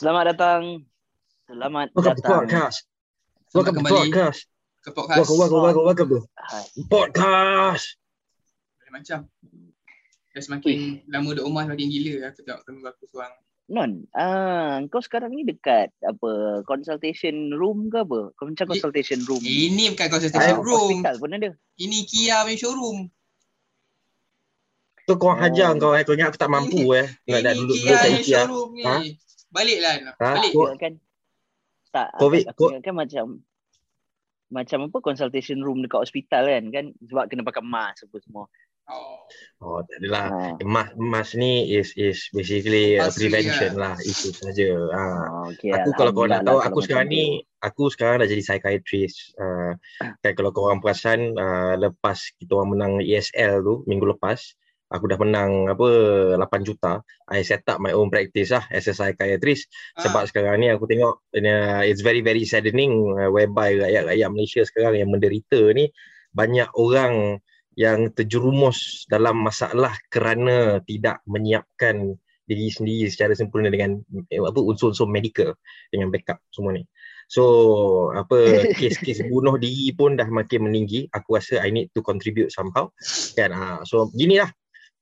Selamat datang. Selamat Welcome to datang. podcast. Welcome to kembali podcast. ke podcast. Welcome, welcome, welcome, welcome to Hai. podcast. Macam. Dah semakin lama duduk rumah semakin gila aku tengok kami aku seorang. Non, ah, kau sekarang ni dekat apa consultation room ke apa? Kau macam consultation room. Ini bukan Ah, consultation room. Hospital pun ada. Ini Kia punya showroom. Tu kau Oh. hajar kau eh. Kau ingat aku tak mampu eh. Nak Ini Kia kat punya IKEA. showroom ni. Ha? Baliklah. nak. Ha? Balik. Kau- Kira kan tak Covid, aku ingat kan macam macam apa consultation room dekat hospital kan kan sebab kena pakai mask apa semua. Oh. Oh, tak adalah. Ha. Mas, mas ni is is basically uh, Compulsory prevention lah. Itu saja. Ha. Oh, okay, Aku kalau kau nak tahu lah aku sekarang ni aku sekarang dah jadi psychiatrist. Uh, kan kalau kau orang perasan uh, lepas kita orang menang ESL tu minggu lepas aku dah menang apa 8 juta. I set up my own practice lah as a psychiatrist sebab sekarang ni aku tengok uh, it's very very saddening uh, whereby rakyat-rakyat Malaysia sekarang yang menderita ni banyak orang yang terjerumus dalam masalah kerana tidak menyiapkan diri sendiri secara sempurna dengan eh, apa unsur-unsur medical dengan backup semua ni. So apa kes-kes bunuh diri pun dah makin meninggi. Aku rasa I need to contribute somehow. Kan ah so ginilah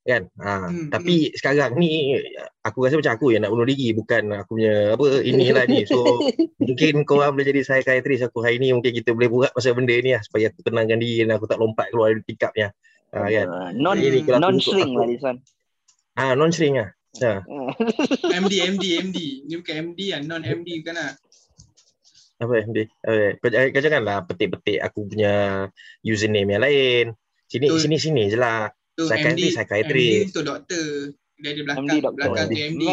kan ah Hmm, tapi sekarang ni aku rasa macam aku yang nak bunuh diri bukan aku punya apa inilah ni. So mungkin kau orang boleh jadi psychiatrist aku hari ni mungkin kita boleh buat pasal benda ni lah supaya aku tenangkan diri dan aku tak lompat keluar dari tingkap ni lah. Ah, kan. Uh, non Jadi kalau aku non untuk shrink aku- lah this one. Ah non shrink ah. Ha. MD, MD, MD. Ni bukan MD kan. Non-MD bukan lah. Apa MD? Okay. Kau, kau janganlah petik-petik aku punya username yang lain. Sini Betul. sini sini je lah. Tu Psychiatrist, MD. MD tu doktor. Dia ada belakang. MD doktor. Belakang tu MD.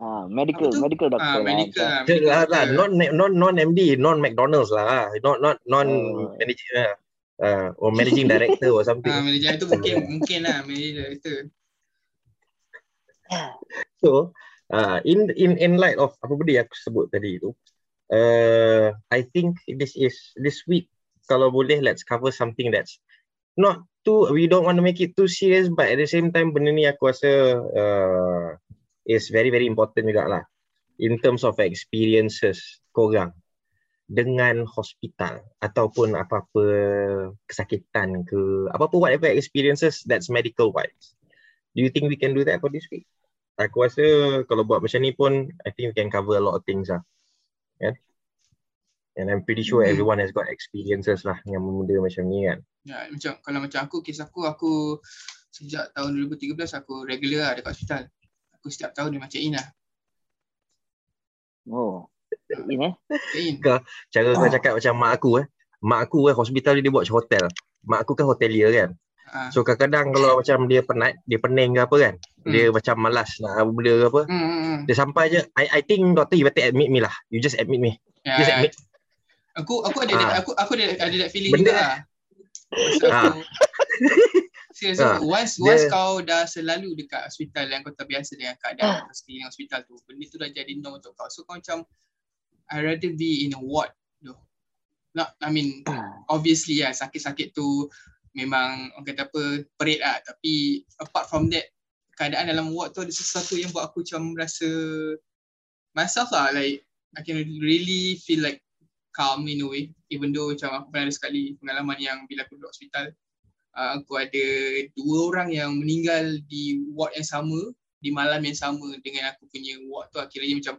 Ah, medical, medical doctor. Ah, lah, medical lah. Lah, medical lah, doctor. non non non MD, non McDonald's lah. Not not non Oh. managing lah. Uh, or managing director or something. Ah, manager tu mungkin mungkin lah manager itu. So, uh, in in in light of apa benda yang aku sebut tadi tu, uh, I think this is this week kalau boleh let's cover something that's not too we don't want to make it too serious but at the same time benda ni aku rasa uh, is very very important juga lah in terms of experiences korang dengan hospital ataupun apa-apa kesakitan ke apa-apa whatever experiences that's medical wise. Do you think we can do that for this week? Aku rasa kalau buat macam ni pun I think we can cover a lot of things lah. Yeah. And I'm pretty sure Hmm. everyone has got experiences lah yang benda macam ni kan. Ya, macam kalau macam aku kes aku aku sejak tahun 2013 aku regular lah dekat hospital. Aku setiap tahun dia macam in lah. Oh. Ini eh. In. Cara kau Ah. cakap macam mak aku eh. Mak aku eh hospital dia, dia buat macam hotel. Mak aku kan hotelier kan. Ah. So kadang-kadang kalau macam dia penat, dia pening ke apa kan. Dia macam malas nak apa benda ke apa. Hmm, hmm, hmm. Dia sampai je, I, I think doctor you better admit me lah. You just admit me. Ya, Just ya. admit. Aku aku ada Ah. aku aku ada ada that feeling Benda- juga lah. Aku Serius Ah. aku, once Dia- once kau dah selalu dekat hospital yang kau terbiasa dengan keadaan atau sekeliling hospital tu, benda tu dah jadi norm untuk kau. So kau macam I rather be in a ward tu. Not I mean obviously lah sakit-sakit tu memang orang kata apa perit lah tapi apart from that keadaan dalam ward tu ada sesuatu yang buat aku macam rasa myself lah like I can really feel like calm in a way. Even though macam aku pernah ada sekali pengalaman yang bila aku duduk hospital uh, aku ada dua orang yang meninggal di ward yang sama di malam yang sama dengan aku punya ward tu. Akhirnya macam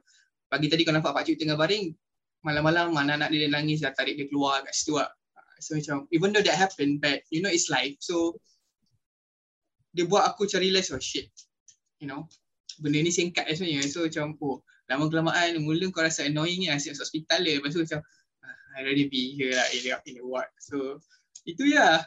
pagi tadi kau nampak pakcik tengah baring malam-malam anak-anak dia nangis dah tarik dia keluar kat situ lah. So macam even though that happened but you know it's life. So dia buat aku macam realise oh shit you know. Benda ni singkat lah sebenarnya. So macam oh lama kelamaan mula kau rasa annoying ni asyik hospital dia. Lepas tu macam I already be here lah in the, in the ward so itu ya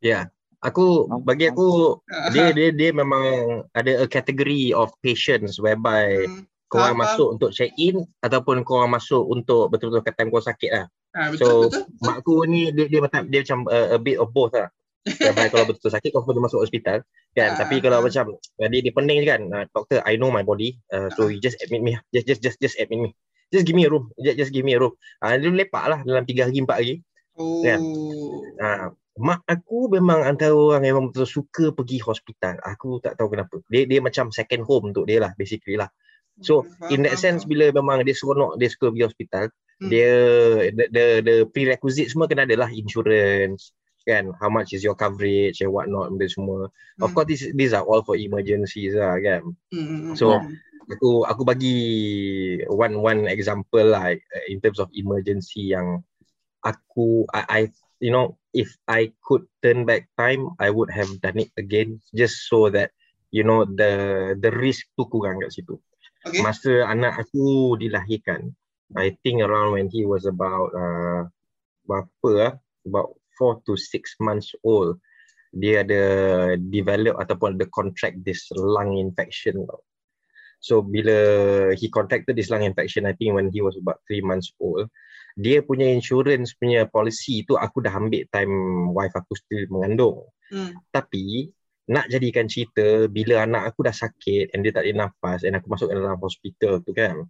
Ya. Aku bagi aku Ah, dia dia dia memang ada a category of patients whereby Hmm, kau orang masuk untuk check in ataupun kau orang masuk untuk betul-betul kat time kau sakit lah. ah, So betul betul mak aku ni dia dia macam dia macam uh, a bit of both lah. Whereby kalau betul sakit kau perlu masuk hospital kan. Ah, Tapi kalau ah. macam uh, dia dia pening je kan. Uh, doctor I know my body. Uh, so Ah. you just admit me. Just just just just admit me. Just give me a room. Just, just give me a room. Ah uh, dia lepak lah dalam 3 hari 4 hari. oh Kan? Ah mak aku memang antara orang yang memang betul suka pergi hospital. Aku tak tahu kenapa. Dia dia macam second home untuk dia lah basically lah. So Faham, in that sense bila memang dia seronok dia suka pergi hospital, Hmm. dia the, the the prerequisite semua kena adalah insurance kan how much is your coverage and what not benda semua. Of Hmm. course these, these are all for emergencies lah kan. Hmm, hmm, hmm, So, hmm. Aku aku bagi one one example lah uh, in terms of emergency yang aku I, I you know if I could turn back time I would have done it again just so that you know the the risk tu kurang kat situ. Okay. Masa anak aku dilahirkan, I think around when he was about uh, berapa ah, about four to six months old, dia ada develop ataupun ada contract this lung infection. tau. So bila he contracted this lung infection, I think when he was about three months old, dia punya insurance punya policy tu aku dah ambil time wife aku still mengandung. Hmm. Tapi nak jadikan cerita bila anak aku dah sakit and dia tak boleh nafas and aku masuk dalam hospital tu kan.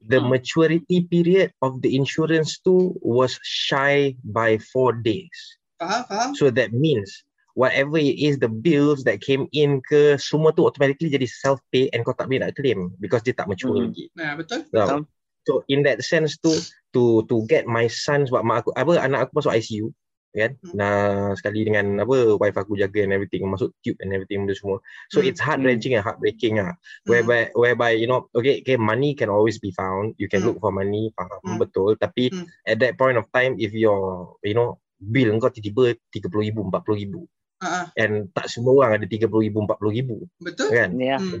The Hmm. maturity period of the insurance tu was shy by four days. Faham, faham? So that means whatever it is the bills that came in ke semua tu automatically jadi self pay and kau tak boleh nak claim because dia tak mature Hmm. lagi. Nah, betul. Faham. So in that sense tu to to get my son sebab mak aku apa anak aku masuk ICU kan Hmm. nah sekali dengan apa wife aku jaga and everything masuk tube and everything benda semua so Hmm. it's heart wrenching and heartbreaking ah Hmm. whereby whereby you know okay okay money can always be found you can Hmm. look for money faham Hmm. betul tapi Hmm. at that point of time if your you know bill kau tiba-tiba 30,000 40,000 Ah, and tak semua orang ada 30,000 40,000 betul. kan? Ya. Hmm.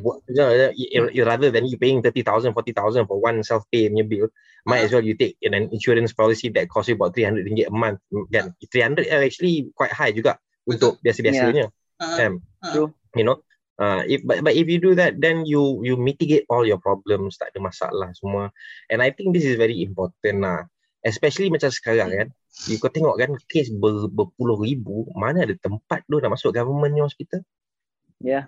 rather than you paying 30,000 40,000 for one self pay punya bill might Ah. as well you take an insurance policy that cost you about 300 ringgit a month. Kan? 300 are actually quite high juga untuk biasa-biasanya. Ah, ah, kan? Ah. True. you know? Uh, if but, but if you do that then you you mitigate all your problems. Tak ada masalah semua. And I think this is very important lah especially macam sekarang kan you kau tengok kan kes ber, berpuluh ribu mana ada tempat tu nak masuk government hospital? Ya.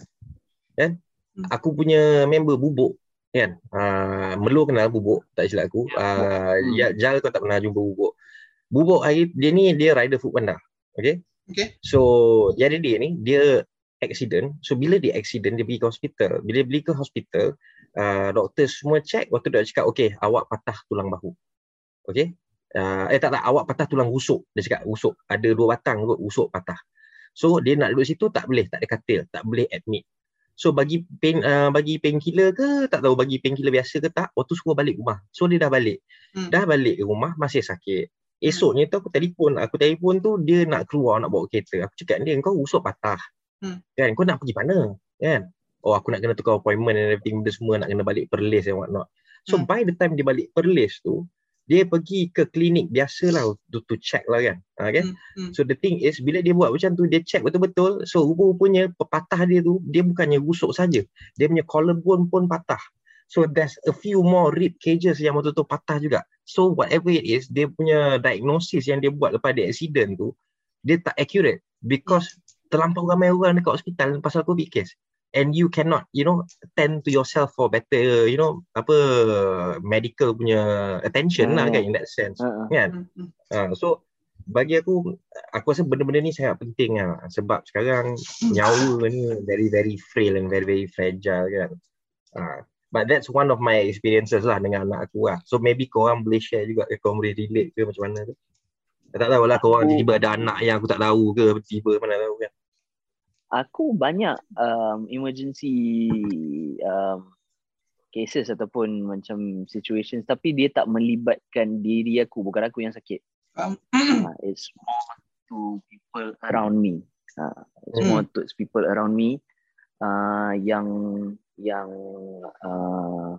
aku punya member bubuk kan uh, Melu kenal bubuk tak silap aku. Uh, Hmm. ya, Jal kau tak pernah jumpa bubuk. Bubuk hari dia ni dia rider food panda okay? Okay. so jadi dia ni dia accident. So bila dia accident dia pergi ke hospital. Bila dia pergi ke hospital uh, doktor semua check waktu dia cakap okay awak patah tulang bahu. Okay uh, eh tak tak awak patah tulang rusuk dia cakap rusuk ada dua batang kot rusuk patah so dia nak duduk situ tak boleh tak ada katil tak boleh admit So bagi pain uh, bagi painkiller ke tak tahu bagi painkiller biasa ke tak waktu suruh balik rumah. So dia dah balik. Hmm. Dah balik ke rumah masih sakit. Esoknya tu aku telefon, aku telefon tu dia nak keluar nak bawa kereta. Aku cakap dia kau usuk patah. Hmm. Kan kau nak pergi mana? Kan? Oh aku nak kena tukar appointment and everything benda semua nak kena balik Perlis and what not. So Hmm. by the time dia balik Perlis tu dia pergi ke klinik biasalah to, to check lah kan. Ha, kan? Hmm. So the thing is bila dia buat macam tu dia check betul-betul so rupa-rupanya pepatah dia tu dia bukannya rusuk saja dia punya collarbone pun patah. So there's a few more rib cages yang betul-betul patah juga. So whatever it is dia punya diagnosis yang dia buat lepas dia accident tu dia tak accurate because terlampau ramai orang dekat hospital pasal covid case and you cannot you know tend to yourself for better you know apa medical punya attention lah Hmm. kan in that sense Ha. kan Hmm, hmm. Ha, so bagi aku aku rasa benda-benda ni sangat penting lah sebab sekarang nyawa ni very very frail and very very fragile kan. Ha, but that's one of my experiences lah dengan anak aku lah. So maybe korang boleh share juga ke korang boleh relate ke macam mana tu. Tak tahu lah korang tiba-tiba ada anak yang aku tak tahu ke tiba mana tahu kan. Aku banyak um, emergency um, cases ataupun macam situations tapi dia tak melibatkan diri aku bukan aku yang sakit. Faham? Uh, it's more to people around me. Uh, it's Hmm. more to people around me uh, yang yang uh,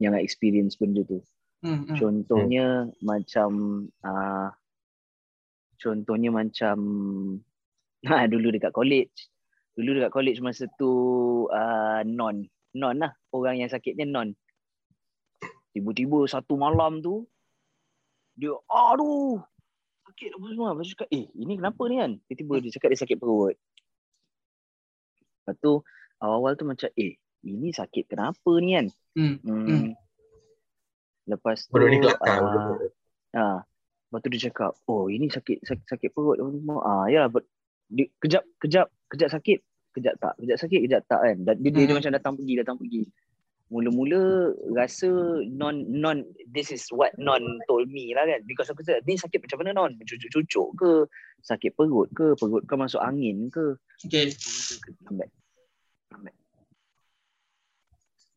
yang experience benda tu. Hmm, hmm. Contohnya macam uh, contohnya macam ha, dulu dekat college. Dulu dekat college masa tu uh, non non lah orang yang sakitnya non. Tiba-tiba satu malam tu dia aduh sakit apa semua. Lepas tu cakap eh ini kenapa ni kan? Tiba-tiba dia cakap dia sakit perut. Lepas tu awal-awal tu macam eh ini sakit kenapa ni kan? Hmm, Hmm. Lepas tu ni kelakar. ah, Ah, lepas tu dia cakap, oh ini sakit sakit, sakit perut. Ah, ya but dia, kejap kejap kejap sakit, kejap tak, kejap sakit, kejap tak kan. Dia, dia, dia Hmm. macam datang pergi datang pergi. mula-mula rasa non non this is what non told me lah kan. Because aku cakap ni sakit macam mana non? Cucuk-cucuk ke? Sakit perut ke? Perut kau masuk angin ke? Okay. lambat lambat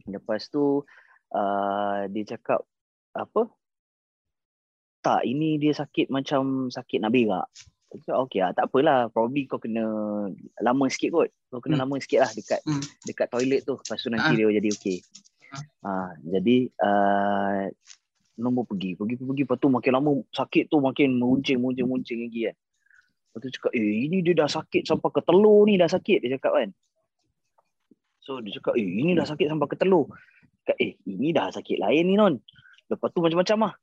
lepas tu uh, dia cakap apa? Tak ini dia sakit macam sakit nak berak Aku cakap okay lah tak apalah. Probably kau kena lama sikit kot. Kau kena Hmm. lama sikit lah dekat Hmm. dekat toilet tu. Lepas tu nanti Ah. dia jadi okey ah. Jadi uh, nombor pergi. Pergi pergi lepas tu makin lama sakit tu makin meruncing meruncing meruncing lagi kan. Lepas tu cakap eh ini dia dah sakit sampai ke telur ni dah sakit dia cakap kan. So dia cakap eh ini dah sakit sampai ke telur. Cakap eh ini dah sakit lain ni non. Lepas tu macam-macam lah.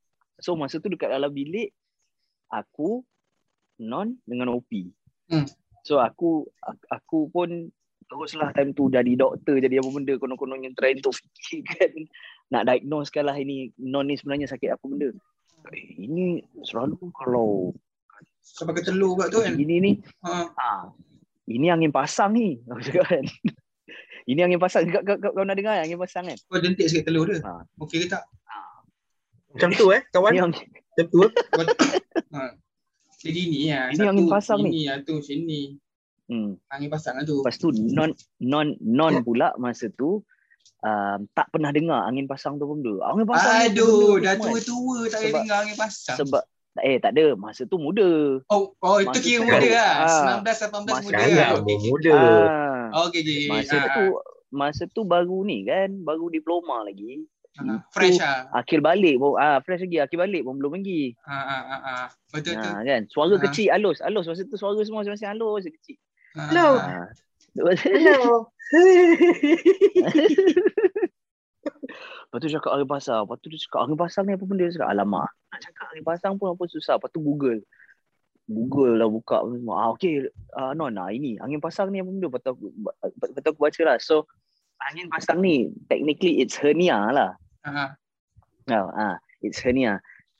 So masa tu dekat dalam bilik aku non dengan OP Hmm. so aku aku- pun teruslah time tu jadi doktor jadi apa benda konon-kononnya try untuk fikirkan nak diagnosekan lah ini non ni sebenarnya sakit apa benda eh, ini selalu kalau Sampai ke telur kat tu kan. ini ni Ha. ah ini angin pasang ni aku cakap kan ini angin pasang kau, kau, kau, kau nak dengar angin pasang kan Kau dentik sikit telur dia. Ha. Okey ke tak? Macam tu eh kawan? Macam tu eh? Ha. Jadi ni lah. Ini angin pasang ni. Ini lah tu macam ni. hmm. Angin pasang lah tu. Lepas tu non non non pula masa tu um, tak pernah dengar angin pasang tu pun dulu. Angin pasang Aduh, dah tu, Mat? tua-tua tak Sebab- dengar angin pasang. Sebab eh tak ada masa tu muda. Oh, oh itu kira muda kan- lah. Ah. 19 18 Masa muda Jangan lah. lah Okey, okey. muda. Ah, Okey okey. masa Ah, tu masa tu baru ni kan, baru diploma lagi. Ah, ah. fresh ah. Akhir balik pun ah fresh lagi, akhir balik pun belum lagi. Ah ah ah ah. Betul betul. Ha, kan. Suara Ah. kecil halus, halus masa tu suara semua masing-masing halus kecil. Ah, Hello. ah. Ha. Lepas tu cakap angin pasang. Lepas tu dia cakap angin pasang ni apa benda? Dia cakap alamak. Nak cakap angin pasang pun apa susah. Lepas tu Google. Google lah buka semua. Ah, okay. Uh, non, nah, ini angin pasang ni apa benda? Lepas tu aku, lepas tu aku baca lah. So, angin pasang ni technically it's hernia lah. Ah, Oh, ah, it's hernia.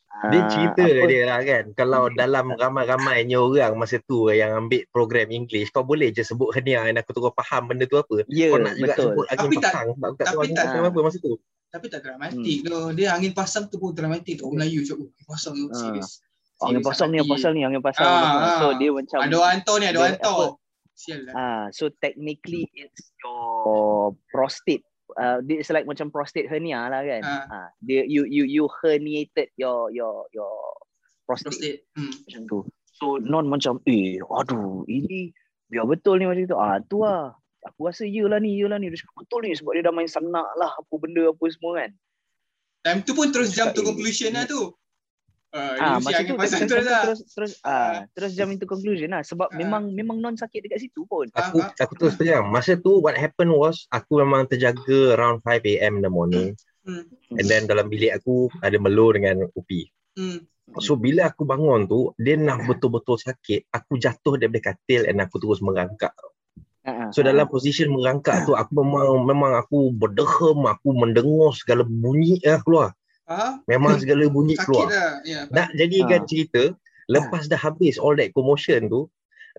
Ah, Dia cerita apa- dia lah kan Kalau dalam ramai-ramainya orang masa tu yang ambil program English Kau boleh je sebut hernia dan aku terus faham benda tu apa Ya, Kau nak juga betul. sebut angin Tapi tak- pasang Sebab aku tak tahu tapi angin tak- pasang apa masa tu Tapi tak dramatik tu. Dia angin pasang tu pun dramatik tu. Orang Melayu cakap, oh, pasang tu Ah. serius. Angin Serius pasang ni, angin pasang ni, angin pasang. Ah, angin pasang. So, ah. dia macam... Ada orang hantar ni, ada orang hantar. Sial lah. Ah, so technically it's your prostate. Uh, it's like macam prostate hernia lah kan. Ah. Ah, dia you you you herniated your your your prostate, Prostate. Hmm. macam tu. So non macam eh aduh ini biar betul ni macam tu. Ah tu lah. Aku rasa iyalah ni, iyalah ni. Dia cakap betul ni sebab dia dah main senak lah apa benda apa semua kan. Time tu pun terus jump to conclusion lah tu. Ah, Ah, mesti masa tu terus terus lah. terus terus ah terus jump into conclusion lah sebab Ah. memang memang non sakit dekat situ pun. Ah, Aku ah. aku terus terang Masa tu what happened was Aku memang terjaga around 5am in the morning Hmm. And then dalam bilik aku Ada Melo dengan Upi Hmm. So bila aku bangun tu Dia nak betul-betul sakit Aku jatuh daripada katil And aku terus merangkak Ah, ah, So ah. dalam posisi merangkak tu Aku memang Memang aku berdehem Aku mendengar segala bunyi lah keluar Ah, Memang segala bunyi sakit keluar lah. Ya. Nak jadikan Ah. cerita Lepas dah habis all that commotion tu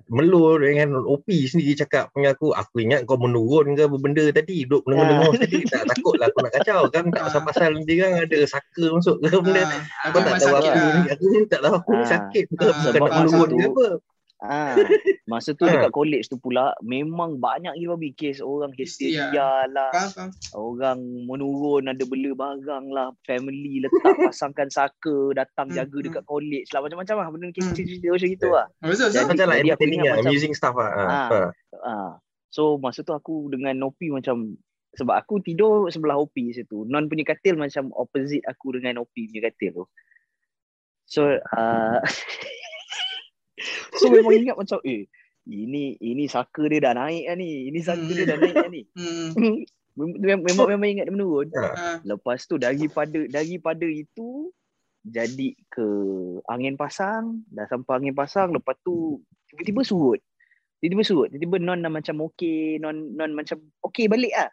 Melur dengan OP sendiri cakap dengan aku Aku ingat kau menurun ke apa benda tadi Duduk dengar-dengar tadi Tak takut lah aku nak kacau Kan tak Ah. pasal-pasal nanti kan ada saka masuk ke benda Ah, Kau aku tak memang tahu sakit aku lah. ni Aku tak tahu aku ni Ah. sakit ke Ah. Bukan Sebab nak menurun ke tu- apa Ah, masa tu dekat college tu pula memang banyak gila babi kes orang hysteria lah, Faham, faham. orang menurun ada bela barang lah, family letak pasangkan saka, datang Hmm, jaga hmm. dekat college lah macam-macam lah benda Hmm. cerita macam gitu lah. Ah, Betul, betul. Jadi- Macam lah entertaining lah macam- Amusing stuff lah Ah, Ah. ah. Ah. So masa tu aku dengan Nopi macam sebab aku tidur sebelah Opi situ. Non punya katil macam opposite aku dengan Opi punya katil tu. So uh, So memang ingat macam eh ini ini saka dia dah naik lah ni. Ini saka dia dah naik lah ni. Hmm. Mem- memang memang ingat dia menurun. Ah, Lepas tu daripada daripada itu jadi ke angin pasang, dah sampai angin pasang, lepas tu tiba-tiba surut. Tiba-tiba surut, tiba-tiba non dah macam okey, non non macam okey balik ah.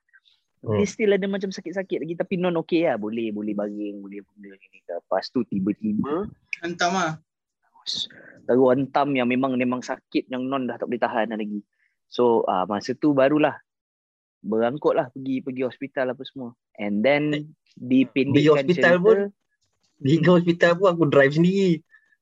Hmm. Dia still ada macam sakit-sakit lagi tapi non okey lah. Boleh boleh baring, boleh benda ni. Lepas tu tiba-tiba Hantam lah. Terus hentam yang memang memang sakit yang non dah tak boleh tahan lagi. So ah masa tu barulah berangkut lah pergi pergi hospital apa semua. And then Pergi dipendekkan hospital cerita. pun Di hospital pun aku drive sendiri.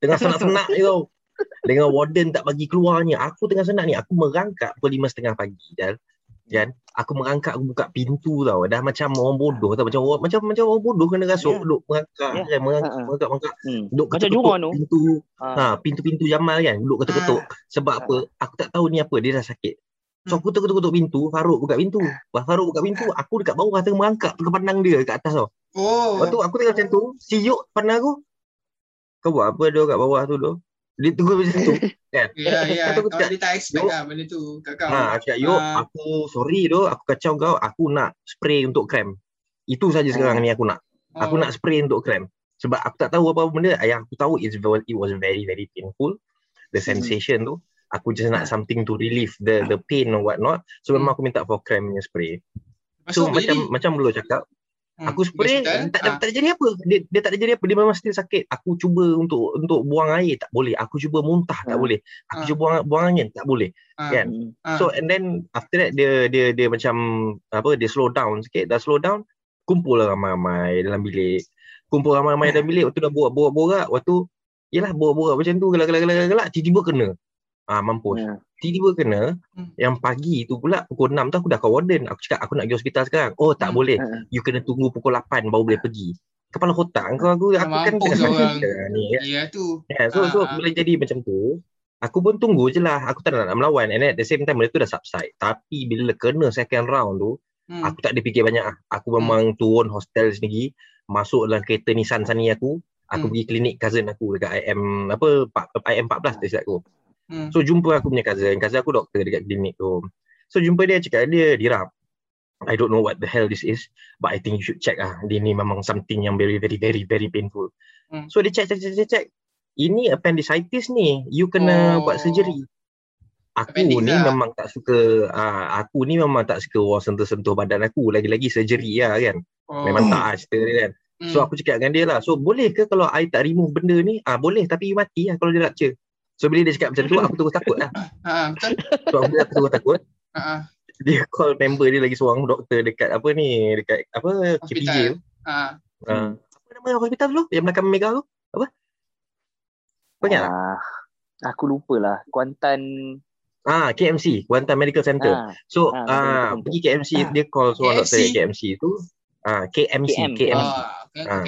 Tengah senak-senak je tau. Dengan warden tak bagi keluar ni. Aku tengah senak ni. Aku merangkak pukul lima setengah pagi. Jal. Kan? Aku merangkak, aku buka pintu tau. Dah macam orang bodoh tau. Macam orang, macam, macam orang bodoh kena rasuk. Ya. Duduk merangkak. Ya. Kan? Merangkak, Ha, ha. merangkak, merangkak. Hmm. Duduk Macam Jurong tu. pintu. Ha. Ha, pintu-pintu Jamal kan. Duduk ketuk-ketuk. Sebab Ha. apa? Aku tak tahu ni apa. Dia dah sakit. So Hmm. aku ketuk-ketuk pintu. Faruk buka pintu. Wah, Faruk buka pintu. Aku dekat bawah tengah merangkak. Tengah pandang dia kat atas tau. Oh. Lepas tu aku tengok macam tu, si Yok pandang aku. Kau buat apa doh kat bawah tu doh? Dia tunggu macam tu. Ya, ya. Tu aku Kau cakap, dia tak expect Yo. lah benda tu kat kau. Ha, aku cakap, Yok, Ah. aku sorry doh, aku kacau kau, aku nak spray untuk krem. Itu saja sekarang ni aku nak. Aku Oh. nak spray untuk krem. Sebab aku tak tahu apa-apa benda. Yang aku tahu very, it was very very painful. The Hmm. sensation tu. Aku just nak something to relieve the the pain or what not. So Hmm. memang aku minta for krem punya spray. So tu macam jadi- macam belum cakap, Hmm, Aku spray hospital, tak ada, ah. tak ada jadi apa. Dia, dia tak ada jadi apa. Dia memang still sakit. Aku cuba untuk untuk buang air tak boleh. Aku cuba muntah tak Ah. boleh. Aku Ah. cuba buang buang angin tak boleh. Ah, kan? Hmm. ah. So and then after that dia dia dia macam apa dia slow down sikit. Dah slow down kumpul lah ramai-ramai dalam bilik. Kumpul ramai-ramai dalam bilik waktu dah borak-borak waktu yalah borak-borak macam tu gelak-gelak-gelak tiba-tiba kena. Ah mampus. Ya. Tiba-tiba kena Hmm. yang pagi tu pula pukul 6 tu aku dah call warden. Aku cakap aku nak pergi hospital sekarang. Oh tak Hmm. boleh Ha. you kena tunggu pukul 8 baru boleh pergi. Kepala otak kau aku Tak aku kan mampus orang. ni. Ya tu. Yeah, so so Ah, ah. boleh jadi macam tu. Aku pun tunggu je lah. Aku tak nak, nak melawan. And at the same time, benda tu dah subside. Tapi bila kena second round tu, Hmm. aku tak ada fikir banyak lah. Aku memang turun hostel sendiri. Masuk dalam kereta Nissan Sunny aku. Aku Hmm. pergi klinik cousin aku dekat IM apa pa- IM14 tak silap aku. Hmm. So jumpa aku punya cousin. Cousin aku doktor dekat klinik tu. So jumpa dia cakap dia dirap. I don't know what the hell this is. But I think you should check ah. Dia ni memang something yang very very very very painful. Hmm. So dia check check check check. check. Ini appendicitis ni. You kena Oh. buat surgery. Aku Appendix ni lah. memang tak suka ah, aku ni memang tak suka orang sentuh-sentuh badan aku lagi-lagi surgery lah kan. Oh. Memang tak lah cerita dia kan. Hmm. So aku cakap dengan dia lah. So boleh ke kalau I tak remove benda ni? Ah boleh tapi you mati lah kalau dia rupture. So bila dia cakap macam tu aku terus takut lah. Ah, betul. So aku aku terus takut. Ah, ah. Dia call member dia lagi seorang doktor dekat apa ni dekat apa KPJ Hospital. tu. Ah. Uh, apa nama hospital tu? Yang belakang Mega tu? Apa? Kau ingat tak? Ah, aku lupa lah. Kuantan. Ah, KMC, Kuantan Medical Center. Ah, So, ah, ah, pergi KMC, dia call seorang doktor KFC? dekat KMC tu. Ah, KMC, KM. KMC. Ah, kan Ah.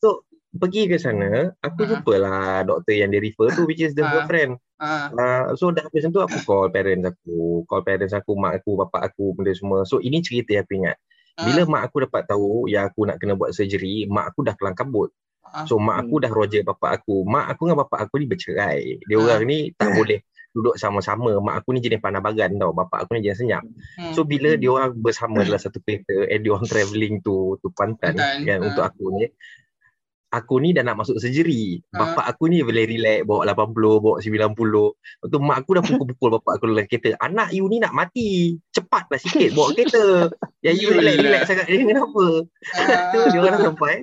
So, pergi ke sana, aku Ah. jumpa lah doktor yang dia refer tu which is the Ah. girlfriend. Ah. Uh, so dah habis tu aku call parents aku, call parents aku, mak aku, bapak aku, benda semua. So ini cerita yang aku ingat. Bila mak aku dapat tahu yang aku nak kena buat surgery, mak aku dah kelang kabut. Ah. So mak aku dah roger bapak aku. Mak aku dengan bapak aku ni bercerai. Dia Ah. orang ni tak boleh duduk sama-sama. Mak aku ni jenis pandang bagan tau. Bapak aku ni jenis senyap. Hmm. So bila Hmm. dia orang bersama dalam satu kereta and dia orang travelling to to Pantan Pantan, kan ah. untuk aku ni aku ni dah nak masuk surgery. Ah. Bapak aku ni boleh relax bawa 80, bawa 90. Lepas tu mak aku dah pukul-pukul bapak aku dalam kereta. Anak you ni nak mati. Cepatlah sikit bawa kereta. Yang you relax-relax sangat ni kenapa? Ah. tu dia orang dah sampai.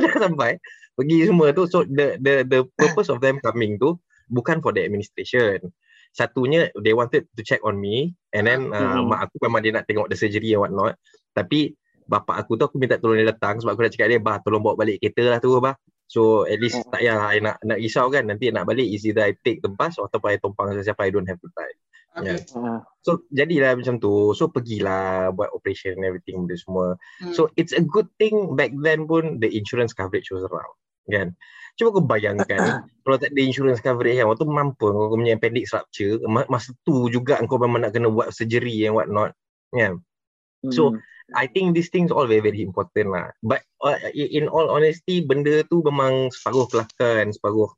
dah sampai. Pergi semua tu. So the the the purpose of them coming tu bukan for the administration. Satunya they wanted to check on me and then uh, Hmm. mak aku memang dia nak tengok the surgery and what not. Tapi bapak aku tu aku minta tolong dia datang sebab aku dah cakap dia bah tolong bawa balik kereta lah tu bah. So at least tak payah I nak nak risau kan nanti nak balik is either I take the bus ataupun I tumpang siapa I don't have to drive. Okay. ah, So jadilah macam tu. So pergilah buat operation and everything benda semua. Hmm. So it's a good thing back then pun the insurance coverage was around. Kan? Cuba kau bayangkan kalau tak ada insurance coverage kan, waktu mampu kau punya appendix rupture, ma- masa tu juga kau memang nak kena buat surgery and what not. Kan? So, hmm. I think these things all very very important lah. But uh, in all honesty, benda tu memang separuh kelakar and separuh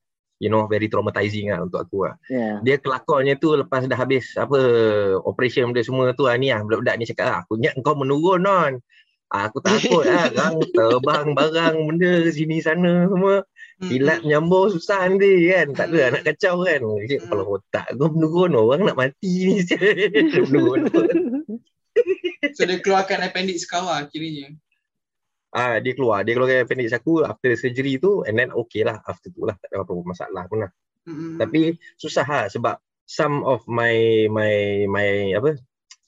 you know very traumatizing lah untuk aku lah. yeah. Dia kelakarnya tu lepas dah habis apa operation benda semua tu ah, ni lah budak-budak ni cakap lah aku ingat kau menurun non. Ah, aku takut lah gang terbang barang benda sini sana semua Hmm. kilat menyambung susah nanti kan tak ada lah nak kacau kan cik kepala otak kau menurun orang nak mati ni menurun So dia keluarkan appendix kau lah kiranya. ah dia keluar dia keluarkan appendix aku after surgery tu and then okay lah after tu lah tak ada apa-apa masalah pun lah Hmm. Tapi susah lah sebab some of my my my apa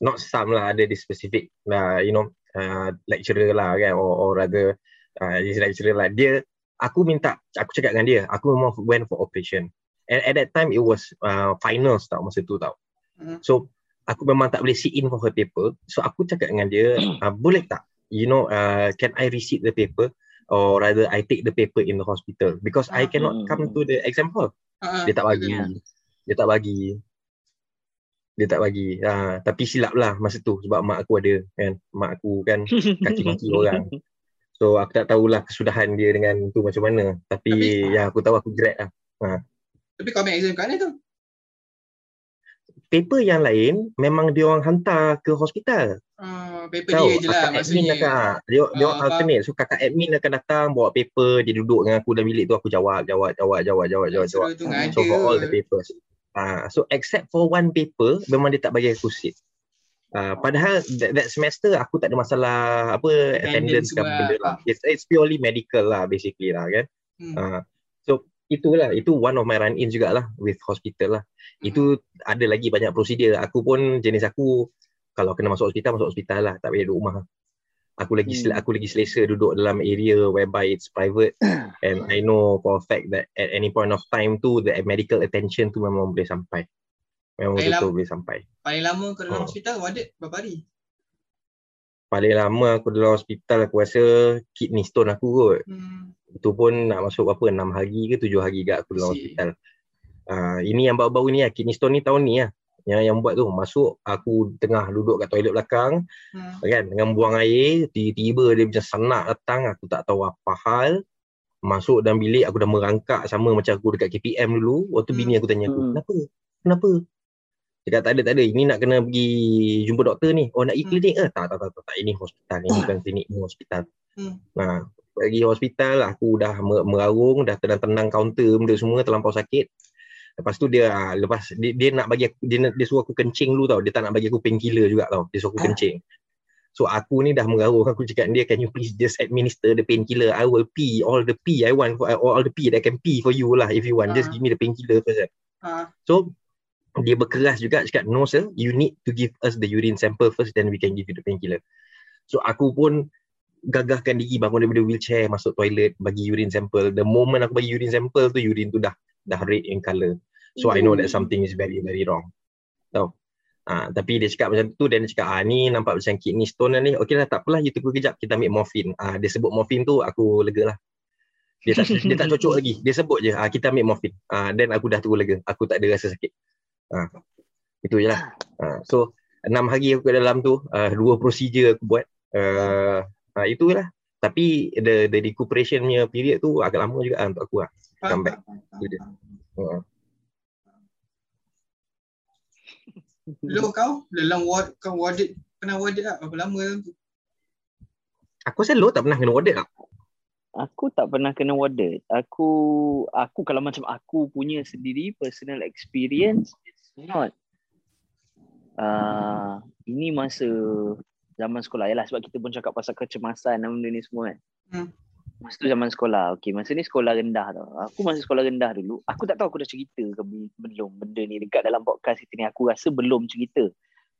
not some lah ada di specific lah you know uh, lecturer lah kan or, or rather uh, this lecturer lah dia aku minta aku cakap dengan dia aku memang went for operation and at that time it was uh, finals tau masa tu tau Hmm. so aku memang tak boleh sit in for her paper. So aku cakap dengan dia uh, boleh tak? You know uh, can I receipt the paper? Or rather I take the paper in the hospital? Because I Ah. cannot come to the exam hall. Ah, dia tak bagi. Ya. dia tak bagi. Dia tak bagi. Ha, tapi silap lah masa tu sebab mak aku ada kan? Mak aku kan kaki maki orang. So aku tak tahulah kesudahan dia dengan tu macam mana. Tapi, Tapi- ya aku tahu aku grad lah. Tapi kau ambil exam kat mana tu? Paper yang lain memang dia orang hantar ke hospital Ah, paper tahu dia je lah maksudnya. akan dia, dia orang Ah, alternate so kakak admin akan datang bawa paper dia duduk dengan aku dalam bilik tu aku jawab jawab jawab jawab jawab jawab, jawab. Ngada. So for all the papers. Uh, so except for one paper, memang dia tak bagi aku sit. Uh, padahal that, that semester aku tak ada masalah apa Attendance ke benda lah. ah. It's, it's purely medical lah basically lah kan. Hmm. Uh, so itulah itu one of my run-in jugalah with hospital lah. Itu ada lagi banyak prosedur. Aku pun jenis aku kalau kena masuk hospital masuk hospital lah, tak payah duduk rumah. Aku lagi Hmm. hmm. aku lagi selesa duduk dalam area whereby it's private and I know for a fact that at any point of time tu the medical attention tu memang boleh sampai. Memang Eh, betul lam- boleh sampai. Paling lama kau dalam Oh. hospital warded berapa hari? Paling lama aku dalam hospital aku rasa kidney stone aku kot. Hmm. Itu pun nak masuk berapa 6 hari ke 7 hari kat aku dalam hospital. Uh, ini yang baru-baru ni lah, kidney stone ni tahun ni lah. Yang yang buat tu masuk aku tengah duduk kat toilet belakang Hmm. kan dengan buang air tiba-tiba dia macam senak datang aku tak tahu apa hal masuk dalam bilik aku dah merangkak sama macam aku dekat KPM dulu waktu Hmm. bini aku tanya aku Hmm. kenapa kenapa dia kata tak ada tak ada ini nak kena pergi jumpa doktor ni oh nak pergi Hmm. klinik ke tak tak tak tak, tak. ini hospital ni bukan klinik ni hospital Hmm. nah pergi hospital aku dah mer- merarung dah tenang-tenang kaunter benda semua terlampau sakit Lepas tu dia ah, lepas dia, dia nak bagi aku dia, dia suruh aku kencing dulu tau. Dia tak nak bagi aku painkiller juga tau. Dia suruh aku Ah. kencing. So aku ni dah mengarung aku cakap dia can you please just administer the painkiller. I will pee all the pee I want for, or all the pee that I can pee for you lah if you want. Just Ah. give me the painkiller first. Ah, So dia berkeras juga cakap no sir you need to give us the urine sample first then we can give you the painkiller. So aku pun gagahkan diri bangun daripada wheelchair masuk toilet bagi urine sample. The moment aku bagi urine sample tu urine tu dah dah red in colour. So I know that something is very very wrong. Tahu? Ah, tapi dia cakap macam tu dan dia cakap ah ni nampak macam kidney stone ni. Okey lah tak apalah you tunggu kejap kita ambil morphine. Ah dia sebut morphine tu aku lega lah. Dia tak dia tak cocok lagi. Dia sebut je ah kita ambil morphine. Ah then aku dah terus lega. Aku tak ada rasa sakit. Ah itu je lah. Ah, so enam hari aku kat dalam tu uh, dua procedure aku buat. Uh, uh, itulah. Tapi the the recuperation punya period tu agak lama juga lah untuk aku lah. Come back. Itu dia. Uh, Lu kau dalam ward kau warded pernah warded tak? Berapa lama dalam tu? aku rasa lo tak pernah kena warded tak? Aku tak pernah kena warded. Aku aku kalau macam aku punya sendiri personal experience it's not. Uh, ini masa zaman sekolah yalah sebab kita pun cakap pasal kecemasan dan benda ni semua kan. Hmm. Masa tu zaman sekolah. Okey, masa ni sekolah rendah tau. Aku masa sekolah rendah dulu, aku tak tahu aku dah cerita ke be- belum benda ni dekat dalam podcast kita ni. Aku rasa belum cerita.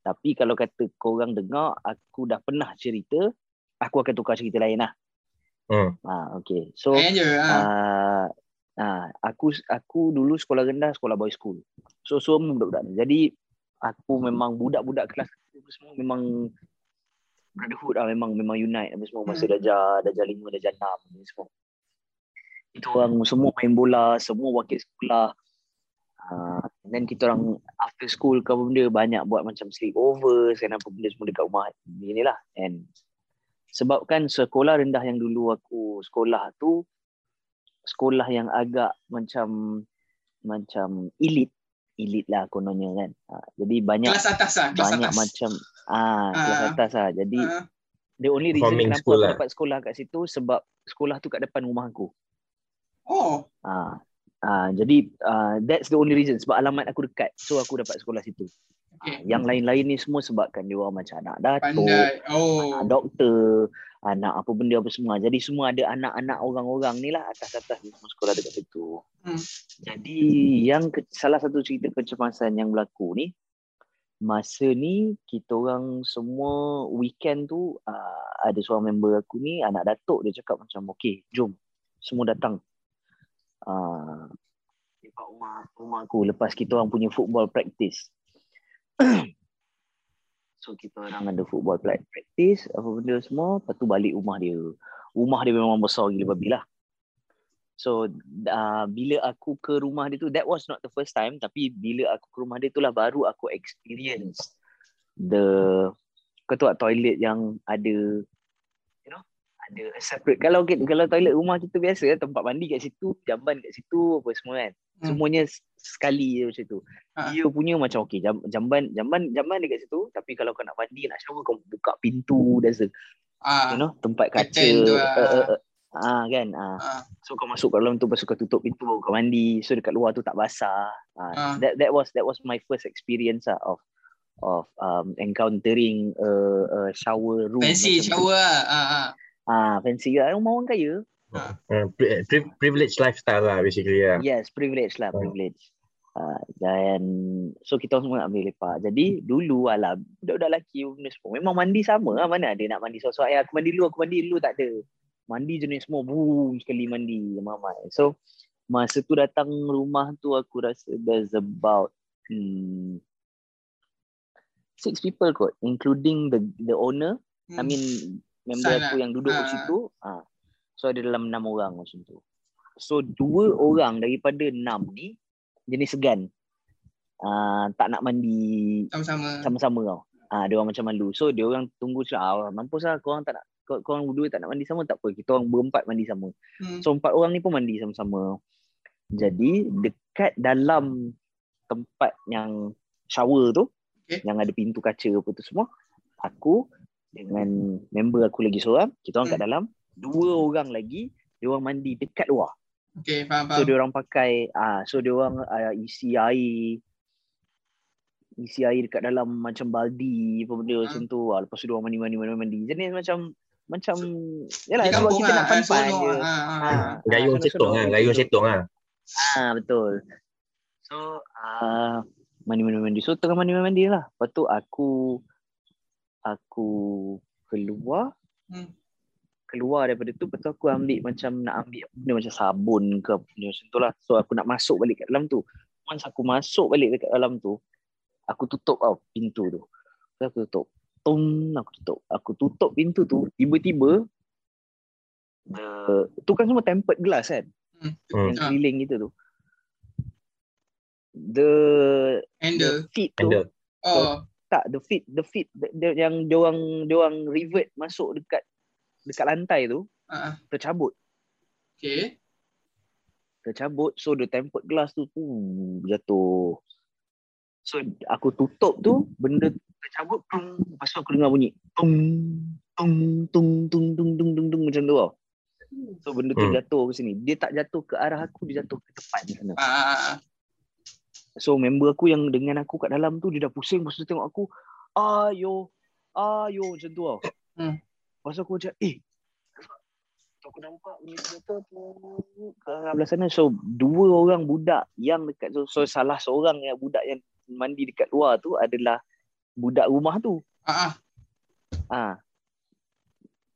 Tapi kalau kata korang dengar, aku dah pernah cerita, aku akan tukar cerita lain lah. Hmm. Ha, okay. So, je. Ha. uh, uh, aku aku dulu sekolah rendah, sekolah boys school. So, semua budak-budak ni. Jadi, aku memang budak-budak kelas aku semua memang brotherhood lah. Memang memang unite apa semua. Masa Hmm. darjah, darjah lima, darjah enam ni semua. Itu orang semua main bola, semua wakil sekolah. Uh, then kita orang after school ke apa benda banyak buat macam sleepover, kan apa benda semua dekat rumah ni lah. And sebabkan sekolah rendah yang dulu aku sekolah tu sekolah yang agak macam macam elit elit lah kononnya kan ha, jadi banyak Kelas atas lah. Kelas banyak atas. macam ah kelas Ah. atas lah jadi Ah, the only reason kenapa school aku lah. dapat sekolah kat situ sebab sekolah tu kat depan rumah aku oh. ah ah jadi ah, that's the only reason sebab alamat aku dekat so aku dapat sekolah situ Okay. Ah, yang lain-lain ni semua sebabkan dia orang macam anak datuk Pandai. anak Oh. doktor, anak apa benda apa semua. Jadi semua ada anak-anak orang-orang ni lah atas-atas semua sekolah dekat situ. Hmm. Jadi yang ke, salah satu cerita kecemasan yang berlaku ni masa ni kita orang semua weekend tu uh, ada seorang member aku ni anak datuk dia cakap macam okey jom semua datang uh, dekat rumah rumah aku lepas kita orang punya football practice so kita orang ada football practice apa benda semua lepas tu balik rumah dia. Rumah dia memang besar gila babi lah. So uh, bila aku ke rumah dia tu that was not the first time tapi bila aku ke rumah dia tu lah baru aku experience the kau tahu toilet yang ada ada separate kalau kalau toilet rumah kita biasa tempat mandi kat situ jamban kat situ apa semua kan hmm. semuanya sekali je macam tu ha. dia punya macam okey jamban jamban jamban dekat situ tapi kalau kau nak mandi nak shower kau buka pintu dan se ha. you know tempat kaca uh, uh, uh, Ah kan. Ah. ah. So kau masuk kat dalam tu pasal kau tutup pintu kau mandi. So dekat luar tu tak basah. Ah. ah. That that was that was my first experience ah, of of um encountering a, a shower room. Fancy shower ah. Ah, ah. ah fancy lah. Rumah orang kaya. Ah. Uh, privilege lifestyle lah basically ya. Yeah. Yes, privilege lah, privilege. Uh, dan so kita semua nak ambil lepak. Jadi dulu ala budak-budak lelaki memang mandi sama lah. Mana ada nak mandi sesuatu. Eh, aku mandi dulu, aku mandi dulu tak ada mandi jenis semua boom sekali mandi mama so masa tu datang rumah tu aku rasa there's about hmm, six people kot including the the owner hmm. i mean member Sana. aku yang duduk uh. situ ah ha. so ada dalam enam orang macam tu so dua orang daripada enam ni jenis segan uh, tak nak mandi sama-sama sama-sama tau ah dia orang macam malu so dia orang tunggu cakap ah mampus lah kau orang tak nak kau, kau orang berdua tak nak mandi sama tak apa kita orang berempat mandi sama hmm. so empat orang ni pun mandi sama-sama jadi dekat dalam tempat yang shower tu okay. yang ada pintu kaca apa tu semua aku dengan member aku lagi seorang kita orang hmm. kat dalam dua orang lagi dia orang mandi dekat luar Okay, faham, faham. So dia orang pakai ah so dia orang uh, isi air isi air dekat dalam macam baldi apa benda ha. macam tu. Ah, lepas tu dia orang mandi mandi mandi mandi. Jenis macam macam yalah sebab kita lah, nak fun-fun je. Ha, ha, ha. Gayung setong lah, gayung setong lah. Ha, betul. So, uh, mandi-mandi-mandi. So, tengah mandi-mandi lah. Lepas tu aku aku keluar. Hmm. Keluar daripada tu, lepas tu aku ambil macam nak ambil benda macam sabun ke apa macam tu lah. So, aku nak masuk balik kat dalam tu. Once aku masuk balik dekat dalam tu, aku tutup tau pintu tu. So, aku tutup tung aku tutup aku tutup pintu tu tiba-tiba uh, tu kan semua tempered glass kan hmm. yang hmm. keliling gitu tu the handle the feet tu handle. Oh tak the feet the feet the, the, yang dia orang dia orang revert masuk dekat dekat lantai tu uh-huh. tercabut. Okay. Tercabut so the tempered glass tu tu jatuh. So aku tutup tu benda tercabut pun pasal aku dengar bunyi tung tung tung tung tung tung tung, tung macam tu tau. So benda tu hmm. jatuh ke sini. Dia tak jatuh ke arah aku, dia jatuh ke depan sana. Uh-huh so member aku yang dengan aku kat dalam tu dia dah pusing lepas tu tengok aku ayo ayo macam tu tau hmm. lepas aku macam eh aku nampak ni jatuh tu ke belah sana so dua orang budak yang dekat tu so salah seorang yang budak yang mandi dekat luar tu adalah budak rumah tu. Ah. Ah.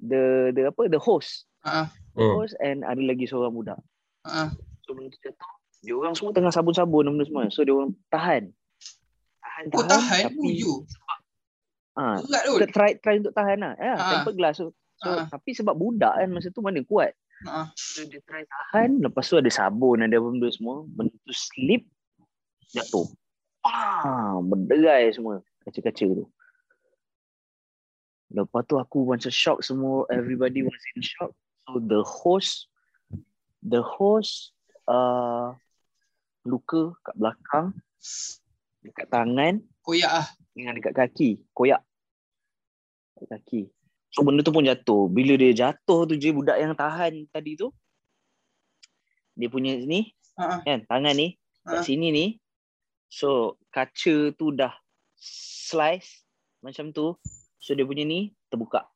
The the apa the host. Ah. The host and ada lagi seorang budak. Ah. So benda tu jatuh. Dia orang semua tengah sabun-sabun benda semua. So dia orang tahan. Tahan oh, tahan. tahan. Tapi you. Ah. Kita try try untuk tahan lah. Ya, ah. temper glass. So, so ah. tapi sebab budak kan masa tu mana kuat. Ah. So dia try tahan. Lepas tu ada sabun ada benda semua. Benda tu slip. Jatuh. Ah, berderai semua kaca-kaca tu. Lepas tu aku macam shock semua, everybody was in shock. So the host, the host uh, luka kat belakang, dekat tangan. Koyak ah. Dengan dekat kaki, koyak. Dekat kaki. So benda tu pun jatuh. Bila dia jatuh tu je budak yang tahan tadi tu, dia punya ni, uh-huh. kan, tangan ni, uh-huh. kat sini ni, so kaca tu dah slice macam tu. So dia punya ni terbuka.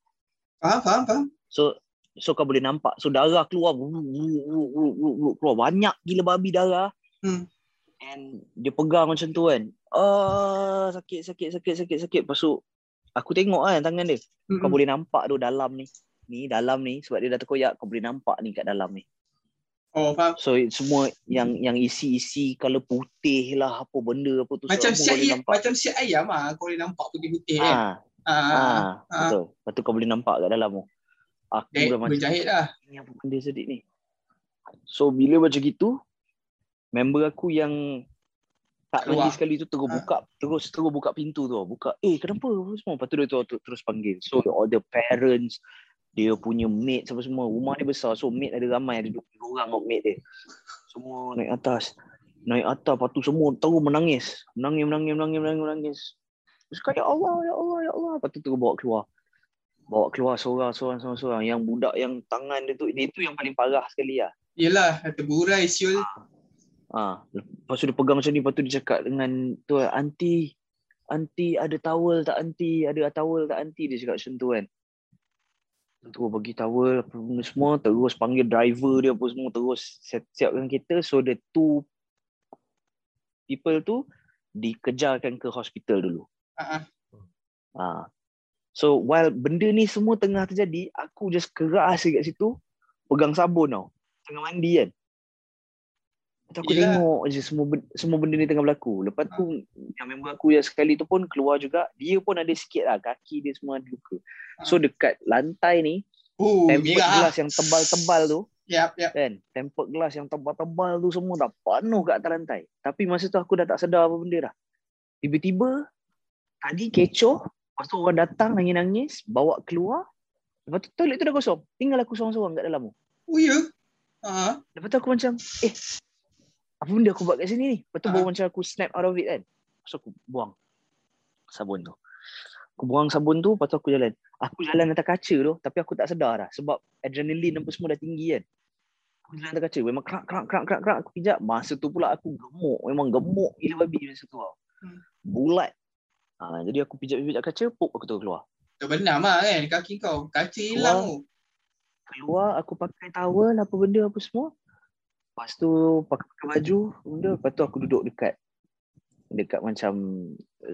Faham, faham, faham. So so kau boleh nampak. So darah keluar keluar banyak gila babi darah. Hmm. And dia pegang macam tu kan. Ah, sakit, sakit, sakit, sakit, sakit. Lepas tu, aku tengok kan tangan dia. Kau Mm-mm. boleh nampak tu dalam ni. Ni dalam ni sebab dia dah terkoyak kau boleh nampak ni kat dalam ni. Oh, faham. So semua yang yang isi-isi color putih lah apa benda apa tu Macam semua boleh ayam, nampak. macam siap ayam ah, kau boleh nampak putih-putih kan. Ah, Ah, ah, ah, ah. betul. Lepas tu kau boleh nampak kat dalam tu. Aku Dah dah macam dah. ni apa benda sedih ni. So bila macam gitu, member aku yang tak mandi sekali tu terus Ha. buka, terus terus buka pintu tu. Buka, eh kenapa apa semua. Lepas tu dia tu, tu- terus panggil. So all the parents, dia punya mate apa semua. Rumah dia besar. So mate ada ramai. Ada 20 orang kot mate dia. Semua naik atas. Naik atas. Lepas tu semua terus menangis. Menangis, menangis, menangis, menangis, menangis. Terus cakap, ya Allah, ya Allah, ya Allah. Lepas tu terus bawa keluar. Bawa keluar seorang, seorang, seorang, seorang. Yang budak yang tangan dia tu, dia tu yang paling parah sekali lah. Yelah, terburai siul. Ah, lepas tu dia pegang macam ni, lepas tu dia cakap dengan tu, anti, anti ada towel tak anti, ada towel tak anti, dia cakap macam tu kan. Terus bagi towel apa benda semua, terus panggil driver dia apa semua, terus siap, siapkan kereta. So the two people tu dikejarkan ke hospital dulu. Ah, ah. So while benda ni semua tengah terjadi, aku just keras je kat situ, pegang sabun tau. Tengah mandi kan. Lepas tu aku Yelah. tengok je semua benda, semua benda ni tengah berlaku. Lepas tu yang member aku yang sekali tu pun keluar juga, dia pun ada sikit lah, kaki dia semua ada luka. So dekat lantai ni, Oh, tempered merah. glass yang tebal-tebal tu, Yap, yap. kan, tempered glass yang tebal-tebal tu semua dah penuh kat atas lantai. Tapi masa tu aku dah tak sedar apa benda dah. Tiba-tiba, tadi kecoh, lepas tu orang datang nangis-nangis, bawa keluar, lepas tu toilet tu dah kosong. Tinggal aku seorang-seorang kat dalam tu. Oh, ya? Ah, Lepas tu aku macam, eh, apa benda aku buat kat sini ni? Lepas tu baru macam aku snap out of it kan. Lepas tu aku buang sabun tu. Aku buang sabun tu, lepas tu aku jalan. Aku jalan atas kaca tu, tapi aku tak sedar dah. Sebab adrenalin apa semua dah tinggi kan. Aku jalan atas kaca, memang kerak, kerak, kerak, kerak, kerak. Aku pijak. Masa tu pula aku gemuk. Memang gemuk gila babi masa tu tau. Hmm. Bulat. Ha, jadi aku pijak-pijak kaca, pop aku terus keluar. terbenam lah kan kaki kau. Kaca hilang tu. keluar aku pakai towel apa benda apa semua lepas tu pakai, pakai baju benda lepas tu aku duduk dekat dekat macam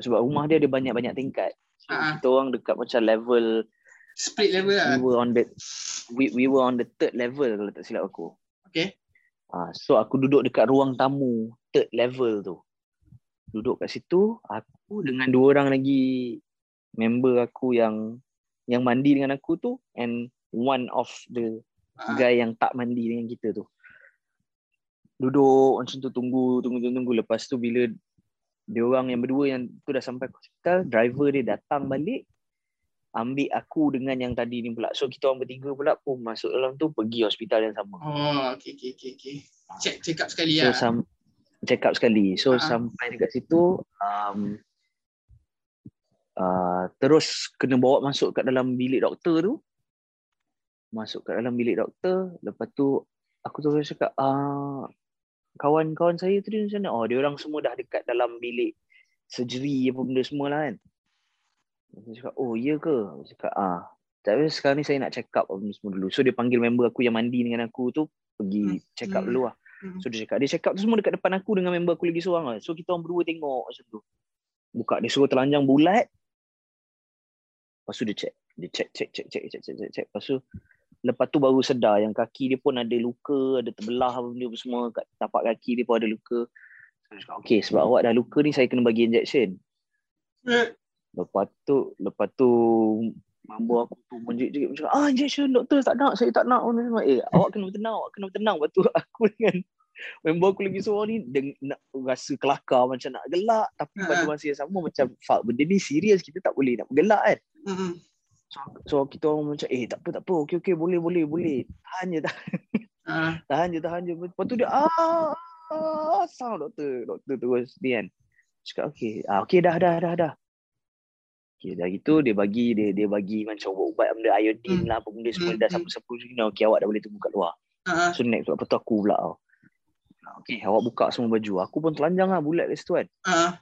sebab rumah dia ada banyak-banyak tingkat so Ah. kita orang dekat macam level Split level we lah. were on the we, we were on the third level kalau tak silap aku Okay. Ah, so aku duduk dekat ruang tamu third level tu. Duduk kat situ, aku dengan dua orang lagi member aku yang yang mandi dengan aku tu and one of the Ah, guy yang tak mandi dengan kita tu. Duduk macam tu tunggu tunggu tunggu, tunggu. lepas tu bila dia orang yang berdua yang tu dah sampai hospital, driver dia datang balik ambil aku dengan yang tadi ni pula. So kita orang bertiga pula pun masuk dalam tu pergi hospital yang sama. Oh, okay, okay, okay. Check, check up sekali So lah. sam check up sekali. So Ah. sampai dekat situ um, uh, terus kena bawa masuk kat dalam bilik doktor tu. Masuk kat dalam bilik doktor, lepas tu aku terus cakap ah kawan-kawan saya tu dia macam mana? Oh, dia orang semua dah dekat dalam bilik surgery apa benda semua lah kan. Aku cakap, oh iya ke? Aku cakap, ah. Tapi sekarang ni saya nak check up apa benda semua dulu. So dia panggil member aku yang mandi dengan aku tu pergi check up Hmm. dulu lah. Hmm. So dia cakap, dia check up tu semua dekat depan aku dengan member aku lagi seorang lah. So kita orang berdua tengok macam tu. Buka, dia suruh telanjang bulat. Lepas tu dia check. Dia check, check, check, check, check, check, check, check. Lepas tu, lepas tu baru sedar yang kaki dia pun ada luka, ada terbelah apa benda semua. Kat tapak kaki dia pun ada luka. Cakap, okay sebab awak dah luka ni saya kena bagi injection. Lepas tu, lepas tu member aku tu menjerit-jerit macam ah injection doktor tak nak saya tak nak eh awak kena tenang awak kena tenang lepas tu aku dengan member aku lagi seorang ni deng- nak rasa kelakar macam nak gelak tapi Ha. pada masa yang sama macam fuck benda ni serius kita tak boleh nak gelak kan. So, so kita orang macam eh tak apa tak apa okey okey boleh boleh boleh tahan je tahan, Ah, tahan je tahan je lepas tu dia ah ah sound doktor doktor terus ni kan cakap okey ah okey dah dah dah dah Okay, dah gitu dia bagi dia dia bagi macam ubat-ubat benda iodine Hmm. lah apa benda semua Hmm, dah hmm. sapu-sapu semua okey awak dah boleh tunggu kat luar. ah, ah. So next tu aku pula tau. Okey awak buka semua baju. Aku pun telanjang lah bulat kat situ kan. Ah,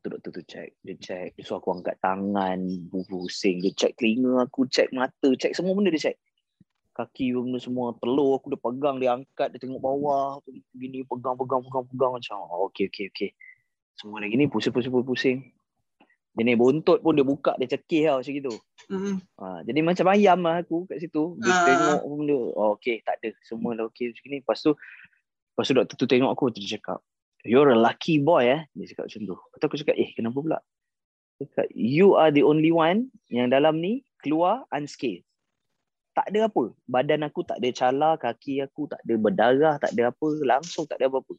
Tu doktor tu check, dia check, dia suruh aku angkat tangan, pusing, dia check telinga aku, check mata, check semua benda dia check. kaki benda semua telur aku dah pegang dia angkat dia tengok bawah. Gini pegang pegang pegang pegang macam oh, okey okey okey. Semua lagi ni pusing pusing pusing pusing. Jenis bontot pun dia buka dia cekih tau macam gitu. Hmm. ha, jadi macam ayam lah aku kat situ. Dia Ah. tengok pun benda oh, okey tak ada. Semua dah okey macam ni lepas tu lepas tu doktor tu tengok aku dia cakap you're a lucky boy eh dia cakap macam tu lepas tu aku cakap eh kenapa pula dia cakap you are the only one yang dalam ni keluar unscathed tak ada apa. Badan aku tak ada cala, kaki aku tak ada berdarah, tak ada apa. Langsung tak ada apa-apa.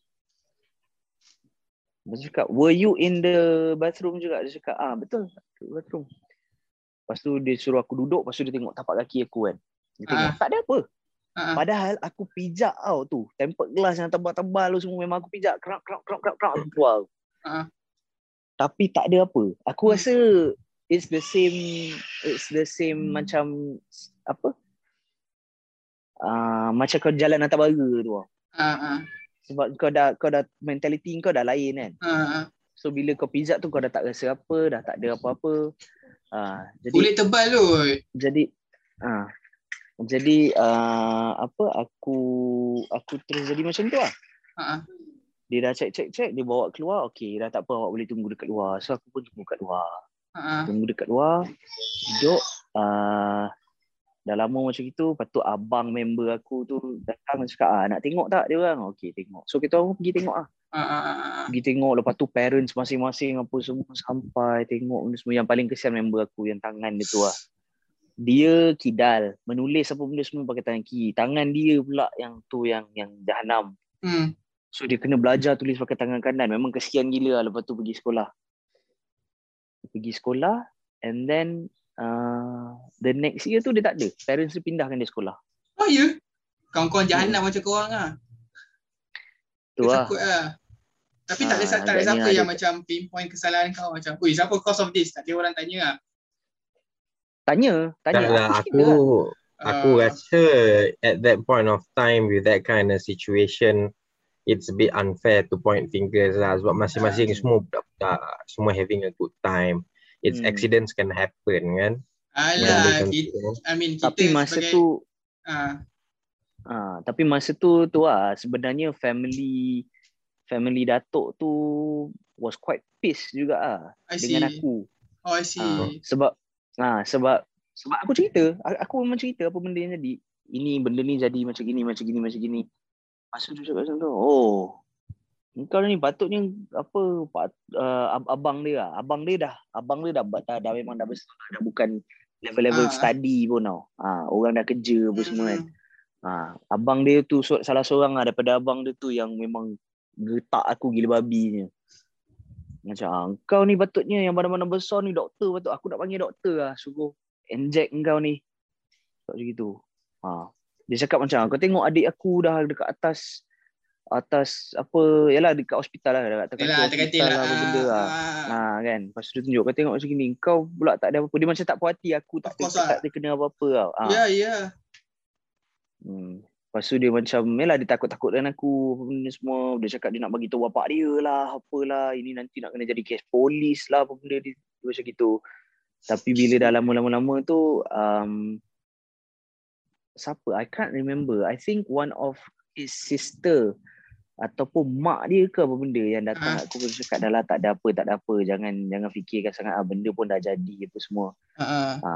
Dia cakap, were you in the bathroom juga? Dia cakap, ah betul, bathroom. Lepas tu dia suruh aku duduk, lepas tu dia tengok tapak kaki aku kan. Dia tengok, Ah. tak ada apa. Ah. Padahal aku pijak tau tu. Tempered glass yang tebal-tebal tu semua memang aku pijak. Kerak, kerak, kerak, kerak, kerak. Aku keluar. Ah. Tapi tak ada apa. Aku Hmm. rasa it's the same, it's the same Hmm. macam apa? Uh, macam kau jalan atas bara tu. tau. Ah, Sebab kau dah kau dah mentality kau dah lain kan. ah. So bila kau pijak tu kau dah tak rasa apa, dah tak ada apa-apa. Uh, jadi Kulit tebal tu. jadi ah jadi uh, apa aku aku terus jadi macam tu lah. Ah, ah. Dia dah check check check dia bawa keluar. Okey, dah tak apa awak boleh tunggu dekat luar. So aku pun tunggu kat luar. Ah, ah. Tunggu dekat luar. Duduk uh, dah lama macam itu, tu abang member aku tu datang cakap, ah, nak tengok tak dia orang? Okey, tengok. So kita orang pergi tengok ah. Ah, ah, ah, ah. Pergi tengok, lepas tu parents masing-masing apa semua sampai tengok benda semua. Yang paling kesian member aku yang tangan dia tu lah. Dia kidal, menulis apa benda semua pakai tangan kiri. Tangan dia pula yang tu yang yang jahanam. Hmm. So dia kena belajar tulis pakai tangan kanan. Memang kesian gila lah lepas tu pergi sekolah. Pergi sekolah and then uh, the next year tu dia tak ada. Parents dia pindahkan dia sekolah. Oh ya? Kawan-kawan jahanam macam korang lah. Tu Dia lah. lah. Tapi tak ada, Ah, tak ada siapa ada. yang macam pinpoint kesalahan kau macam, ui siapa cause of this? Tak ada orang tanya lah. Tanya. Tanya. Tak lah, aku aku Ah, rasa at that point of time with that kind of situation it's a bit unfair to point fingers lah sebab masing-masing Ah. semua budak-budak semua having a good time. It's Hmm. accidents can happen kan. Alah, kita, macam tu. I mean kita Tapi masa sebagai, tu ah, Ah, tapi masa tu tu lah sebenarnya family family datuk tu was quite pissed juga ah see. dengan aku. Oh, I see. Ah, sebab ah sebab sebab aku cerita, aku memang cerita apa benda yang jadi. Ini benda ni jadi macam gini, macam gini, macam gini. Masa tu cakap macam tu, oh. Kau ni patutnya apa pat, uh, ab- abang dia lah. Abang dia dah, abang dia dah dah, dah memang dah besar, dah bukan level-level Ah. study pun tau. Ah, orang dah kerja apa semua kan. Hmm. Ha, abang dia tu salah seorang lah daripada abang dia tu yang memang getak aku gila babinya. Macam kau ni patutnya yang badan-badan besar ni doktor patut aku nak panggil doktor lah suruh inject kau ni. Tak macam gitu. Ha. Dia cakap macam kau tengok adik aku dah dekat atas atas apa yalah dekat hospital lah dekat Yalah, terkatil hospital lah. lah benda lah. Ah, Ha kan. Lepas tu dia tunjuk kau tengok macam gini. Kau pula tak ada apa-apa. Dia macam tak puas hati aku tak tak, lah. tak ada kena apa-apa tau. Ha. Ya, ya. Hmm. Lepas tu dia macam, yelah dia takut-takut dengan aku apa benda semua. Dia cakap dia nak bagi tahu bapak dia lah, apalah. Ini nanti nak kena jadi kes polis lah, apa benda dia, dia macam gitu. Tapi bila dah lama-lama-lama tu, um, siapa? I can't remember. I think one of his sister ataupun mak dia ke apa benda yang datang Ah. aku pun cakap dah lah tak ada apa, tak ada apa. Jangan jangan fikirkan sangat ah, benda pun dah jadi apa semua. Ah. Ha.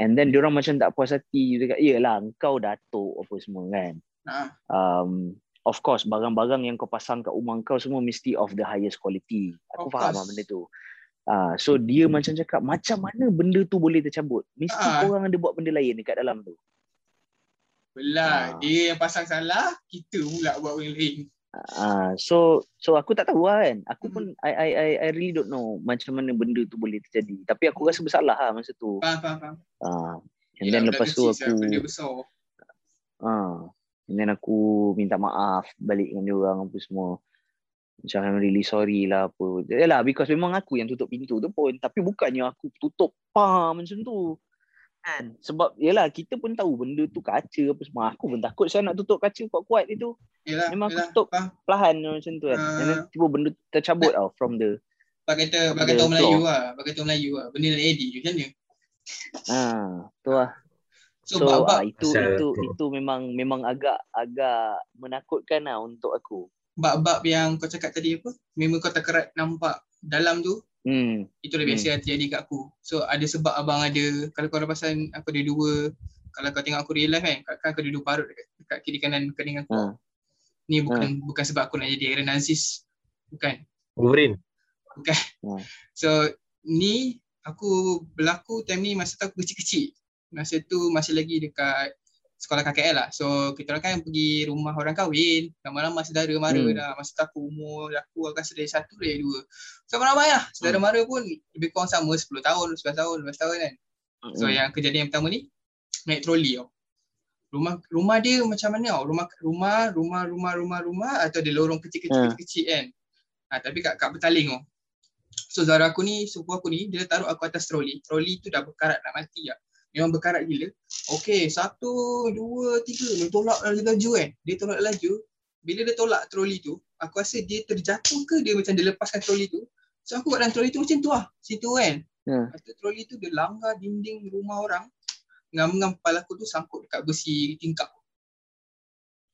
And then diorang macam tak puas hati. Cakap, yelah kau datuk apa semua kan. Ah. Um, of course, barang-barang yang kau pasang kat rumah kau semua mesti of the highest quality. Aku Of faham lah benda tu. Ah, so dia macam cakap, macam mana benda tu boleh tercabut? Mesti Ah. korang ada buat benda lain dekat dalam tu. Belah, Ah. dia yang pasang salah, kita pula buat benda lain. Ah, so so aku tak tahu lah kan. Aku Hmm. pun I, I I I really don't know macam mana benda tu boleh terjadi. Tapi aku rasa bersalah lah masa tu. Faham, faham, faham. Ah, and Yelah, then budak lepas tu aku. Ah, and then aku minta maaf balik dengan dia orang apa semua. Macam I'm really sorry lah apa. Yalah because memang aku yang tutup pintu tu pun. Tapi bukannya aku tutup pam macam tu. Kan? Sebab yalah kita pun tahu benda tu kaca apa semua. Aku pun takut saya nak tutup kaca kuat-kuat itu. Yelah, Memang aku yelah. tutup. Faham. Perlahan macam tu kan. And then Ah. tiba benda tu tercabut tau from the Bagi kata, kata orang Melayu floor. lah. Bagi kata orang Melayu lah. Benda nak edit je macam mana? ah tu lah. So, So bab-bab, ah, itu itu Hmm. itu memang memang agak agak menakutkan lah untuk aku. bab-bab yang kau cakap tadi apa, memang kau tak kerat nampak dalam tu, Hmm. itu dah biasa hmm. terjadi kat aku. So ada sebab abang ada, kalau kau perasan aku ada dua, kalau kau tengok aku real life kan, kan aku ada dua parut dekat, dekat kiri kanan kening aku. Ha. Ni bukan bukan sebab aku nak jadi Aaron Aziz. Bukan. Wolverine. So ni aku berlaku time ni masa tu aku kecil-kecil. Masa tu masih lagi dekat sekolah KKL lah. So kita orang kan pergi rumah orang kahwin. Lama-lama saudara mara Hmm. dah. Masa aku umur aku akan dari satu dari dua. So ramai lah. Saudara Hmm. mara pun lebih kurang sama 10 tahun, 11 tahun, 12 tahun kan. So Hmm. yang kejadian yang pertama ni naik troli tau. Rumah rumah dia macam mana tau? Rumah rumah rumah rumah rumah rumah atau ada lorong kecil-kecil Ha. kecil kan. Ha, tapi kat kat bertaling tau. So Zara aku ni, sepupu aku ni, dia taruh aku atas troli. Troli tu dah berkarat nak mati lah. Memang berkarat gila. Okay, satu, dua, tiga. Dia tolak laju kan. Dia tolak laju. Bila dia tolak troli tu, aku rasa dia terjatuh ke dia macam dia lepaskan troli tu. So aku kat dalam troli tu macam tu lah. Situ kan. Hmm. Lepas tu troli tu dia langgar dinding rumah orang. Ngam-ngam kepala aku tu sangkut dekat besi tingkap.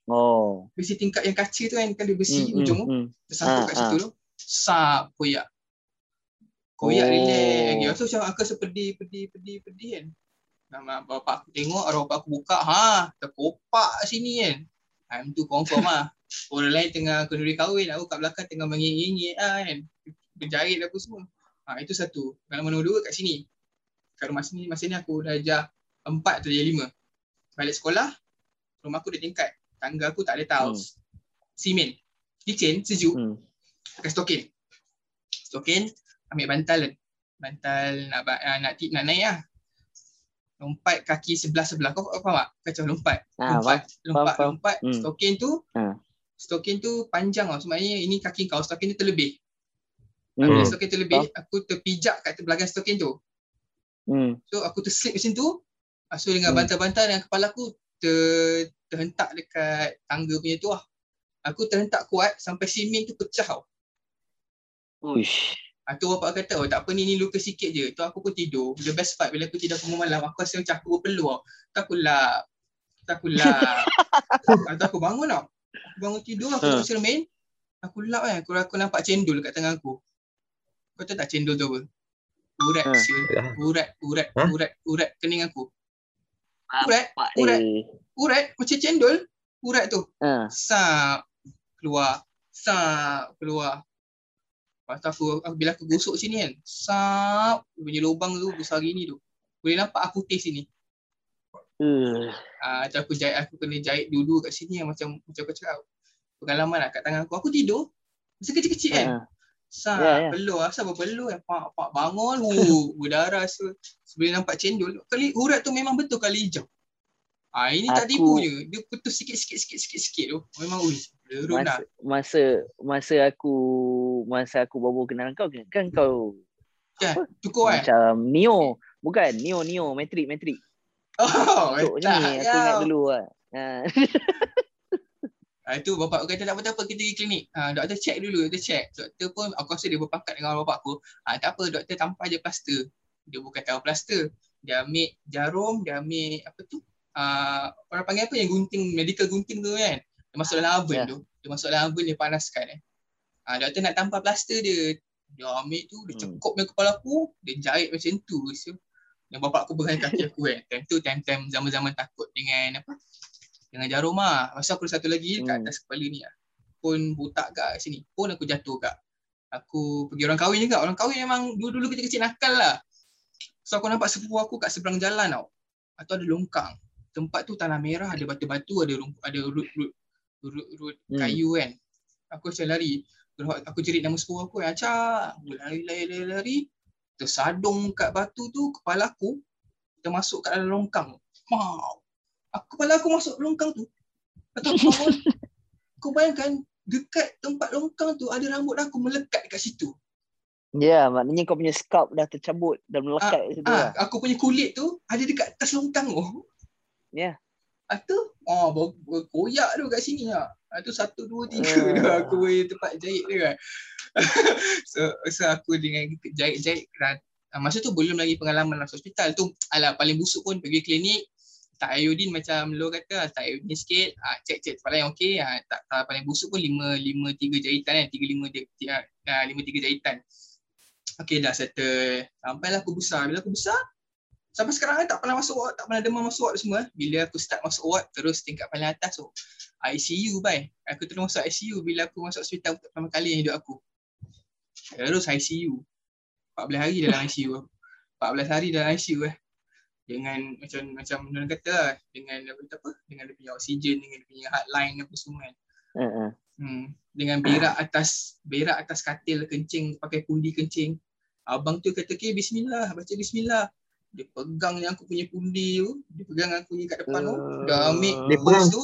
Oh. Besi tingkap yang kaca tu kan, dia besi Hmm, ujung tu. hmm, hmm. Dia sangkut Ah, kat situ ah. tu. Sap koyak. Koyak Oh. relax lagi. So macam aku sepedih, pedih, pedih, pedih kan. Nama bapak aku tengok, arwah bapak aku buka, ha, terkopak sini kan. Time tu confirm lah. Orang lain tengah kenduri kahwin, aku kat belakang tengah mengingit-ingit lah kan. Berjahit apa semua. Ha, itu satu. Pengalaman nombor dua kat sini. Kat rumah sini, masa ni aku dah ajar empat atau ajar lima. Balik sekolah, rumah aku ada tingkat. Tangga aku tak ada tiles. Simen. Licin, sejuk Hmm. pakai stokin. Stokin, ambil bantal bantal nak ah, nak nak, nak naik lah. Lompat kaki sebelah-sebelah. Kau, kau faham tak? Kacau lompat. Ah, lompat, lompat, faham. lompat. Hmm. Stokin tu, Ah. stokin tu panjang tau. Sebenarnya ini kaki kau, stokin tu terlebih. Hmm. Bila stokin terlebih, aku terpijak kat belakang stokin tu. Hmm. So aku terslip macam tu. Ah, So dengan Hmm. bantal-bantal dengan kepala aku ter, terhentak dekat tangga punya tu lah. Aku terhentak kuat sampai simen tu pecah tau. Uish. Ha, tu bapak kata, oh tak apa ni, ni luka sikit je. Tu aku pun tidur. The best part bila aku tidur bangun malam, aku rasa macam aku berpeluh tau. Tu aku lap. Tu aku lap. tu aku bangun tau. Aku bangun tidur, aku Ha. tengok cermin. Aku lap kan. Aku, aku nampak cendol kat tangan aku. Kau tahu tak cendol tu apa? Urat, Ha. siul. Urat, urat, Ha? urat, urat kening aku. Urat, Urat. eh. urat macam cendol. Urat tu. Ha. Sap keluar. Sap keluar. Lepas tu aku, aku bila aku gosok sini kan, sap punya lubang tu besar gini tu. Boleh nampak aku taste sini. Uh. Ah, uh, aku jahit aku kena jahit dulu kat sini yang macam macam aku cakap. Pengalaman lah kat tangan aku. Aku tidur. Masa kecil-kecil kan. Ha. Sap, Ya, ya. peluh. Asal berpeluh kan. Pak, pak bangun. Uh, berdarah. So, sebelum nampak cendol. Kali urat tu memang betul kali hijau. Ah, ini tak Aku- tipu je. Dia putus sikit-sikit sikit-sikit sikit tu. Memang ui. Lerut dah. Masa, masa masa aku masa aku baru kenal kau kan, kan kau Cukup kan? macam Neo bukan Neo Neo Matrix Matrix Oh, ni tak aku ingat kau. dulu lah ha. Ah, itu bapak aku kata tak apa-apa kita pergi klinik. Ah, doktor check dulu, doktor check. Doktor pun aku rasa dia berpakat dengan bapak aku. Ah, tak apa doktor tampal je plaster. Dia bukan tahu plaster. Dia ambil jarum, dia ambil apa tu? Ah, orang panggil apa yang gunting, medical gunting tu kan. Dia masuk dalam oven Ya. tu. Dia masuk dalam oven dia panaskan eh. Ah, doktor nak tampal plaster dia. Dia ambil tu, dia Hmm. cekop dengan kepala aku, dia jahit macam tu. So, dan bapak aku berhenti kaki aku kan. Time tu time-time zaman-zaman takut dengan apa? Dengan jarum lah. Masa aku satu lagi kat Hmm. atas kepala ni lah. Pun butak kat sini. Pun aku jatuh kat. Aku pergi orang kahwin juga. Orang kahwin memang dulu-dulu kecil-kecil nakal lah. So aku nampak sepupu aku kat seberang jalan tau. Atau ada longkang. Tempat tu tanah merah, ada batu-batu, ada rumput, ada root-root root-root Hmm. kayu kan. Aku macam lari. Aku jerit nama sepupu aku, Acak. Aku lari-lari-lari. Tersadung kat batu tu, kepala aku termasuk kat dalam longkang. Mau. Aku kepala aku masuk longkang tu. Atau kau kau bayangkan dekat tempat longkang tu ada rambut aku melekat kat situ. Ya maknanya kau punya scalp dah tercabut Dan melekat kat situ Ah, lah aku punya kulit tu ada dekat atas longkang tu. Ya. Itu, oh, ber- berkoyak tu kat sini lah. Itu satu, dua, tiga Ah. tu aku punya tempat jahit tu kan. so, so aku dengan jahit-jahit. Ah, masa tu belum lagi pengalaman masuk hospital tu. Alah paling busuk pun pergi klinik. tak iodine macam lo kata tak iodine sikit ah, cek cek tempat lain okey ah, tak, tak paling busuk pun lima lima tiga jahitan kan tiga lima ah, lima tiga jahitan okey dah settle sampailah aku besar bila aku besar sampai sekarang kan tak pernah masuk ward tak pernah demam masuk ward semua. Bila aku start masuk ward terus tingkat paling atas tu so, ICU bai aku terus masuk ICU bila aku masuk hospital untuk pertama kali yang hidup aku. Terus ICU 14 hari dalam ICU 14 hari dalam ICU eh. Dengan macam macam Nur kata lah, dengan apa apa? Dengan dia punya oksigen dengan dia punya hotline apa semua kan. Hmm, dengan berak atas berak atas katil kencing pakai pundi kencing. Abang tu kata ke bismillah baca bismillah. Dia pegang yang aku punya pundi tu, dia pegang aku punya kat depan tu, uh, dah ambil dia pegang tu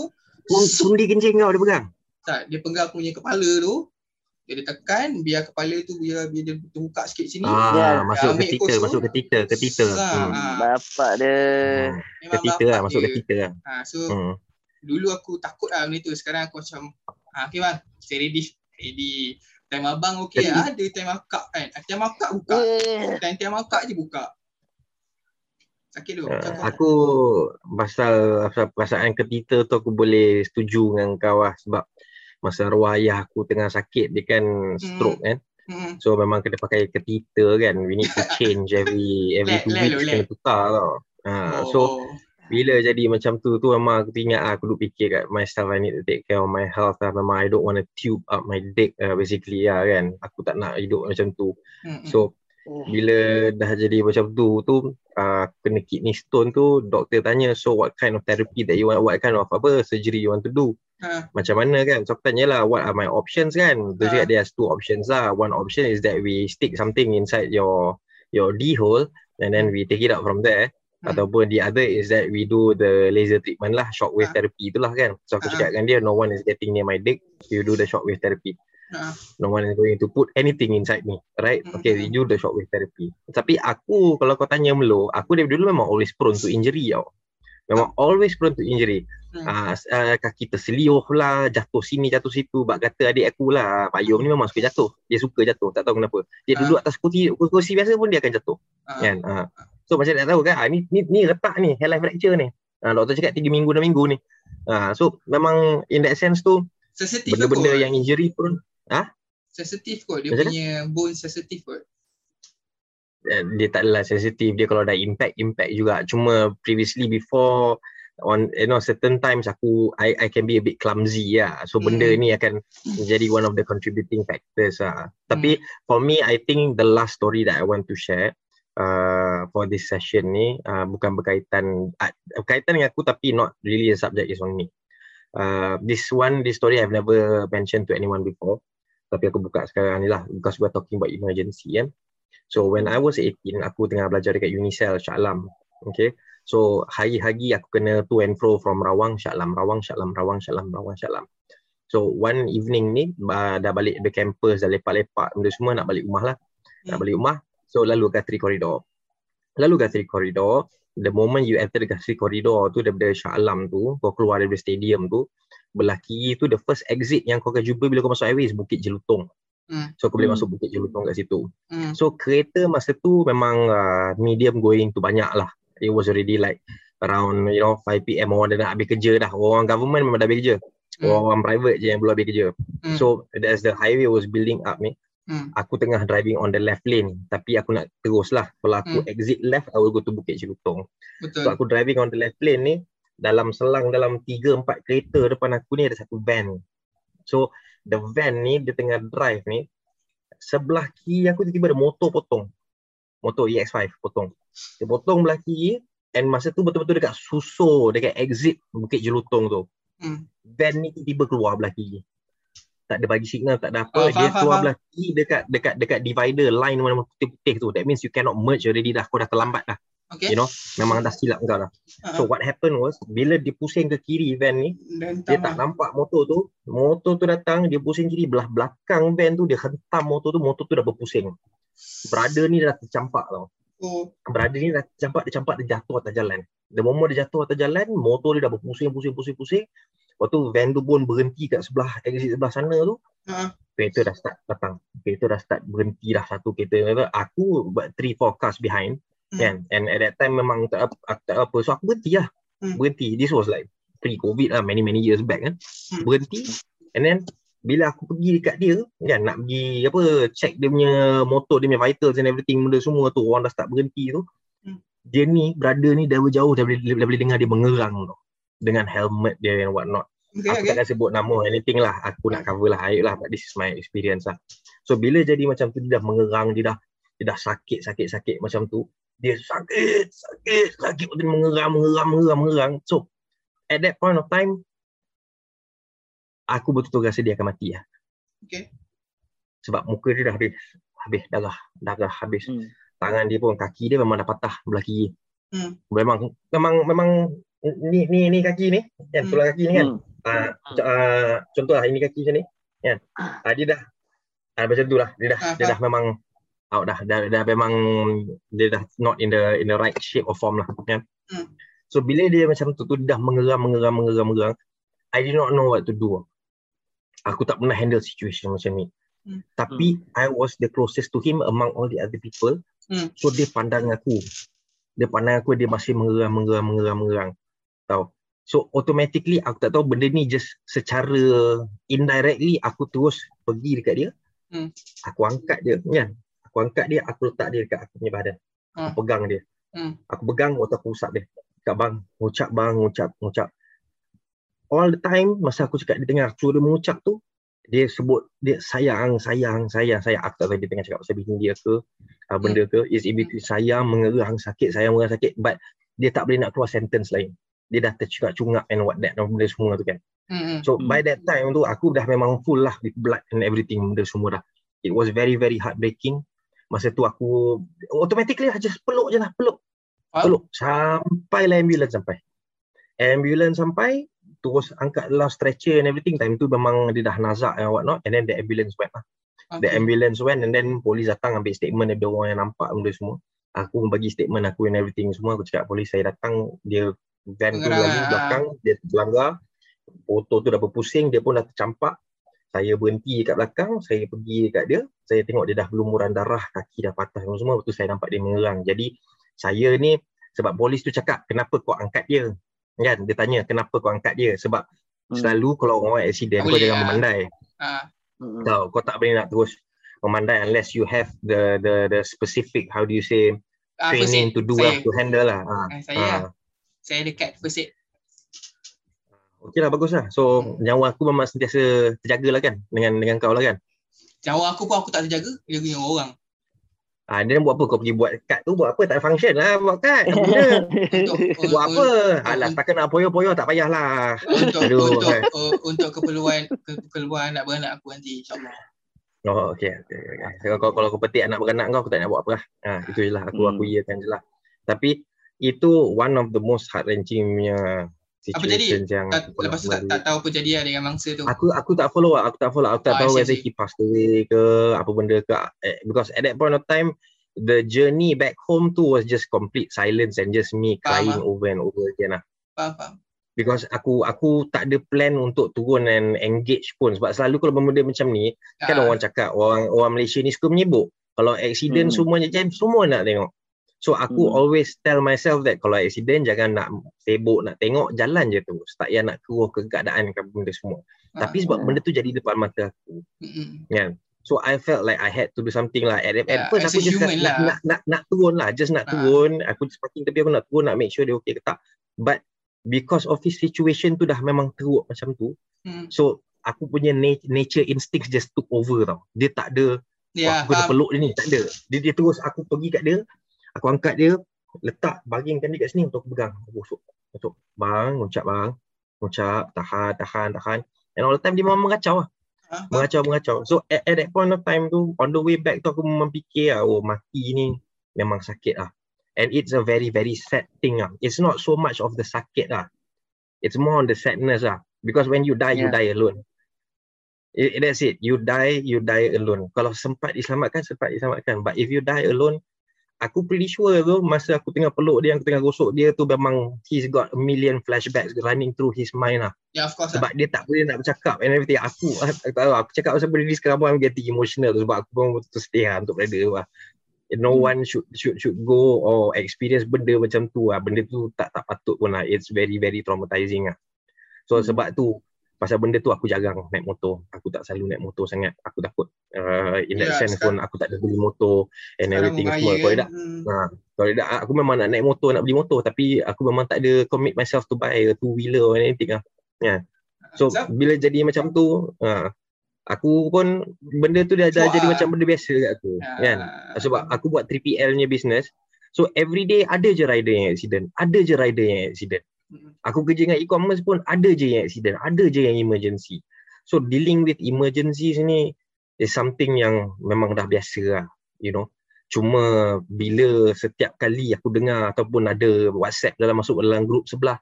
pundi kencing kau dia pegang. Tak, dia pegang aku punya kepala tu, dia tekan biar kepala tu biar biar dia terbuka sikit sini. Ah, ya, masuk ke titer, masuk ke titer, ke titer. Ha, hmm. Bapak dia. Hmm. Ke titer lah, masuk ke titer lah. Ha, so hmm. dulu aku takut lah benda tu. Sekarang aku macam, ha, okay bang, stay ready. Ready. Time abang okay lah. Ada time akak kan. Time akak buka. Time time akak je buka. Sakit tu. Uh, aku pasal, pasal perasaan ketita tu aku boleh setuju dengan kau lah. Sebab masa arwah ayah aku tengah sakit dia kan stroke mm. kan mm. so memang kena pakai ketita kan we need to change every every two weeks kena tukar tau ha, oh. so bila jadi macam tu tu memang aku ingat lah, aku duk fikir kat myself I need to take care of my health lah memang I don't want to tube up my dick uh, basically lah kan aku tak nak hidup macam tu mm. so. Bila dah jadi macam tu tu uh, kena kidney stone tu doktor tanya so what kind of therapy that you want what kind of apa surgery you want to do Ha. Macam mana kan? So aku tanyalah what are my options kan? Tu ha. there's two options lah. One option is that we stick something inside your your D hole and then we take it out from there. Hmm. Ataupun the other is that we do the laser treatment lah, shockwave ha. therapy itulah kan. So aku ha. cakap dengan dia, no one is getting near my dick. You do the shockwave therapy. No one is going to put anything inside me, right? Hmm. Okay, we do the shockwave therapy. Tapi aku, kalau kau tanya melo, aku dari dulu memang always prone to injury tau. Memang always prone to injury. Hmm. Uh, uh, kaki terseliuh lah, jatuh sini, jatuh situ. Bak kata adik aku lah, Payung ni memang suka jatuh. Dia suka jatuh, tak tahu kenapa. Dia uh. duduk atas kursi, kursi biasa pun dia akan jatuh. Uh. Kan? Uh. So macam nak tahu kan, uh, ni, ni, ni retak ni, hair life fracture ni. Uh, doktor cakap 3 minggu, 6 minggu ni. Uh, so memang in that sense tu, benda-benda yang injury pun. Ha? Sensitif kot, dia macam punya bone sensitif kot. Eh, dia tak adalah sensitif dia kalau dah impact impact juga cuma previously before on you know certain times aku I I can be a bit clumsy ya yeah. so mm. benda ni akan menjadi one of the contributing factors ah tapi mm. for me I think the last story that I want to share uh, for this session ni uh, bukan berkaitan uh, berkaitan dengan aku tapi not really a subject is on me uh, this one this story I've never mentioned to anyone before tapi aku buka sekarang ni lah because we're talking about emergency yeah. So when I was 18, aku tengah belajar dekat Unicel Shah Alam. Okay. So hari-hari aku kena to and fro from Rawang Shah Alam, Rawang Shah Alam, Rawang Shah Alam, Rawang Shah Alam. So one evening ni uh, dah balik the campus, dah lepak-lepak benda semua nak balik rumah lah. Nak balik rumah. So lalu Guthrie Corridor. Lalu Guthrie Corridor, the moment you enter the Guthrie Corridor tu daripada Shah Alam tu, kau keluar dari stadium tu, belah kiri tu the first exit yang kau akan jumpa bila kau masuk highway is Bukit Jelutong. Mm. So aku boleh mm. masuk Bukit Jelutong kat situ. Mm. So kereta masa tu memang uh, medium going tu banyak lah. It was already like around you know 5 PM orang dah nak habis kerja dah. Orang government memang dah habis kerja. Mm. Orang private je yang belum habis kerja. Mm. So as the highway was building up ni, mm. aku tengah driving on the left lane. Tapi aku nak terus lah. Kalau aku mm. exit left, I will go to Bukit Jelutong. Betul. So aku driving on the left lane ni, dalam selang dalam 3-4 kereta depan aku ni ada satu van. So the van ni dia tengah drive ni sebelah kiri aku tiba-tiba ada motor potong. Motor EX5 potong. Dia potong belah kiri and masa tu betul-betul dekat susur dekat exit Bukit Jelutong tu. Hmm. van ni tiba-tiba keluar belah kiri. Tak ada bagi signal tak ada apa. Oh, dia faham, keluar belah kiri dekat dekat dekat divider line mana putih-putih tu. That means you cannot merge already dah. Kau dah terlambat dah Okay. You know, memang dah silap kau dah. Uh-huh. So what happened was bila dia pusing ke kiri van ni, Dan dia tak nampak motor tu. Motor tu datang, dia pusing kiri belah belakang van tu dia hentam motor tu, motor tu dah berpusing. Brother ni dah tercampak tau. Oh. Brother ni dah tercampak, dia campak dia jatuh atas jalan. The moment dia jatuh atas jalan, motor dia dah berpusing, pusing, pusing, pusing. Lepas tu van tu pun berhenti kat sebelah exit sebelah sana tu. Uh-huh. Kereta dah start datang. Kereta dah start berhenti dah satu kereta. Aku buat 3 4 cars behind. Hmm. kan and at that time memang tak, tak, tak apa so aku berhenti lah Hmm. Berhenti. This was like pre-COVID lah, many many years back kan. Hmm. Berhenti. And then bila aku pergi dekat dia, kan nak pergi apa, check dia punya motor, dia punya vitals and everything, benda semua tu, orang dah start berhenti tu. Hmm. Dia ni, brother ni dah jauh dah boleh, dah boleh dengar dia mengerang tu. Dengan helmet dia and what not. Okay, aku okay. takkan sebut nama anything lah. Aku nak cover lah. Ayat lah. But this is my experience lah. So bila jadi macam tu, dia dah mengerang, dia dah dia dah sakit, sakit, sakit macam tu. Dia sakit, sakit, sakit. Dia mengerang, mengerang, mengerang, mengerang. So at that point of time, aku betul-betul rasa dia akan mati lah. Okay. Sebab muka dia dah habis. Habis darah. Darah habis. Hmm. Tangan dia pun, kaki dia memang dah patah belah kiri. Hmm. Memang, memang, memang ni, ni, ni kaki ni. Kan, Hmm. tulang kaki ni kan. Hmm. Uh, uh, contoh lah ini kaki macam ni. Kan? Uh, dia dah uh, macam tu lah. Dia dah Ah, dia dah memang out dah. Dah, dah memang dia dah not in the in the right shape or form lah. Kan? Hmm. So bila dia macam tu tu dah mengeram mengeram mengeram mengeram. I did not know what to do. Aku tak pernah handle situation macam ni. Hmm. Tapi I was the closest to him among all the other people. Hmm. So dia pandang aku. Dia pandang aku dia masih mengeram mengeram mengeram mengeram. Tahu. So automatically aku tak tahu benda ni just secara indirectly aku terus pergi dekat dia. Hmm. Aku angkat dia kan. Aku angkat dia, aku letak dia dekat aku punya badan. Ah. Aku pegang dia. Hmm. Aku pegang waktu aku usap dia. Cakap bang, ucap bang, ucap, ucap. All the time masa aku cakap dia dengar suara mengucap tu, dia sebut dia sayang, sayang, sayang, sayang. Aku tak tahu dia tengah cakap pasal bini dia ke, uh, benda ke. Is in between sayang, mengerang sakit, sayang, mengerang sakit. But dia tak boleh nak keluar sentence lain. Dia dah tercungap-cungap and what that, benda semua tu kan. Hmm. So Hmm. by that time tu aku dah memang full lah with blood and everything benda semua dah. It was very very heartbreaking. Masa tu aku automatically I just peluk je lah, peluk. Peluk sampai lah ambulance sampai. Ambulance sampai terus angkat dalam stretcher and everything. Time tu memang dia dah nazak and what not and then the ambulance went lah. The Okay. ambulance went and then polis datang ambil statement daripada orang yang nampak benda semua. Aku bagi statement aku and everything semua. Aku cakap polis saya datang, dia van tu ah. belakang, dia terlanggar. Foto tu dah berpusing, dia pun dah tercampak. Saya berhenti kat belakang, saya pergi dekat dia. Saya tengok dia dah berlumuran darah, kaki dah patah semua semua. Lepas tu saya nampak dia mengerang. Jadi saya ni, sebab polis tu cakap, kenapa kau angkat dia? Kan? Dia tanya, kenapa kau angkat dia? Sebab Hmm. selalu kalau orang accident, Tak kau jangan ah. memandai. Ah. Hmm. Tahu, kau tak boleh nak terus memandai unless you have the the the specific how do you say first training to do saya. well to handle lah. Ha. Ah, saya lah. Saya dekat first aid. Okey lah bagus lah. So nyawa aku memang sentiasa terjaga lah kan dengan dengan kau lah kan. Nyawa aku pun aku tak terjaga. Dia punya orang. Ah dia buat apa kau pergi buat kad tu buat apa tak ada function lah buat kad. Benda? Untuk, buat apa? Alah takkan nak poyo-poyo tak payahlah. untuk Aduh, untuk kan. uh, untuk keperluan ke- keperluan anak beranak aku nanti insyaallah. Oh okey okey. Okay. Kalau kalau kau petik anak beranak kau aku tak nak buat apa lah. Ha itu je lah aku Hmm. aku iyakan je lah. Tapi itu one of the most heart wrenching punya Apa jadi? yang Tak, lepas tu tak, tak tahu apa jadi lah dengan mangsa tu. aku aku tak follow lah. aku tak follow aku tak Ah, tahu whether he passed away ke apa benda ke Eh, because at that point of time the journey back home tu was just complete silence and just me Faham, crying ah. over and over again lah Faham, faham. because aku aku tak ada plan untuk turun and engage pun sebab selalu kalau benda macam ni kan Ah, orang cakap orang orang Malaysia ni suka menyibuk kalau accident Hmm. semuanya jam semua nak tengok so aku Hmm. always tell myself that kalau accident jangan nak sibuk nak tengok jalan je tu tak payah nak keruh ke keadaan ke benda semua ah, tapi sebab Hmm. benda tu jadi depan mata aku mm-mm. kan so I felt like I had to do something lah at, at Yeah, first as aku just nak, human nak, lah. nak, nak, nak turun lah just nak Ah. turun aku just parking tepi aku nak turun nak make sure dia okay ke tak but because of his situation tu dah memang teruk macam tu Hmm. so aku punya na- nature instincts just took over tau dia tak ada Ya, Wah, aku kena faham. peluk dia ni. Tak ada. Dia, dia terus aku pergi kat dia. Aku angkat dia. Letak, bagingkan dia kat sini untuk aku pegang. Aku usuk. Usuk. Bang, ucap bang. Ucap, tahan, tahan, tahan. And all the time dia memang mengacau lah. Ah, faham. Mengacau, mengacau. So at, at that point of time tu, on the way back tu aku memang fikir lah, oh mati ni memang sakit lah. And it's a very, very sad thing lah. It's not so much of the sakit lah. It's more on the sadness lah. Because when you die, you Yeah. die alone. It, that's it. You die, you die alone. Kalau sempat diselamatkan, sempat diselamatkan. But if you die alone, aku pretty sure tu masa aku tengah peluk dia, aku tengah gosok dia tu memang he's got a million flashbacks running through his mind lah. Ya, of course lah. Sebab dia tak boleh nak bercakap and everything. Aku, aku tak tahu, aku cakap pasal benda ni sekarang pun I'm getting emotional tu sebab aku pun betul sedih lah untuk brother tu lah. no Hmm. one should should should go or experience benda macam tu lah. Benda tu tak tak patut pun lah. It's very very traumatizing lah. So Hmm. sebab tu pasal benda tu aku jarang naik motor. Aku tak selalu naik motor sangat. Aku takut uh, in that Ya, sense sekarang- pun aku tak ada beli motor and Sekarang everything semua. Kalau tak Hmm. Ha, kalau tak aku memang nak naik motor, nak beli motor tapi aku memang tak ada commit myself to buy a two wheeler or anything lah. So Zaf, bila jadi macam tu, ha, aku pun benda tu dah, dah jadi lah. macam benda biasa kat aku. ah, Kan? Sebab aku buat 3PL nya business. So every day ada je rider yang accident. Ada je rider yang accident. Mm. Aku kerja dengan e-commerce pun ada je yang accident. Ada je yang emergency. So dealing with emergencies ni is something yang memang dah biasa lah. You know. Cuma bila setiap kali aku dengar ataupun ada WhatsApp dalam masuk dalam grup sebelah.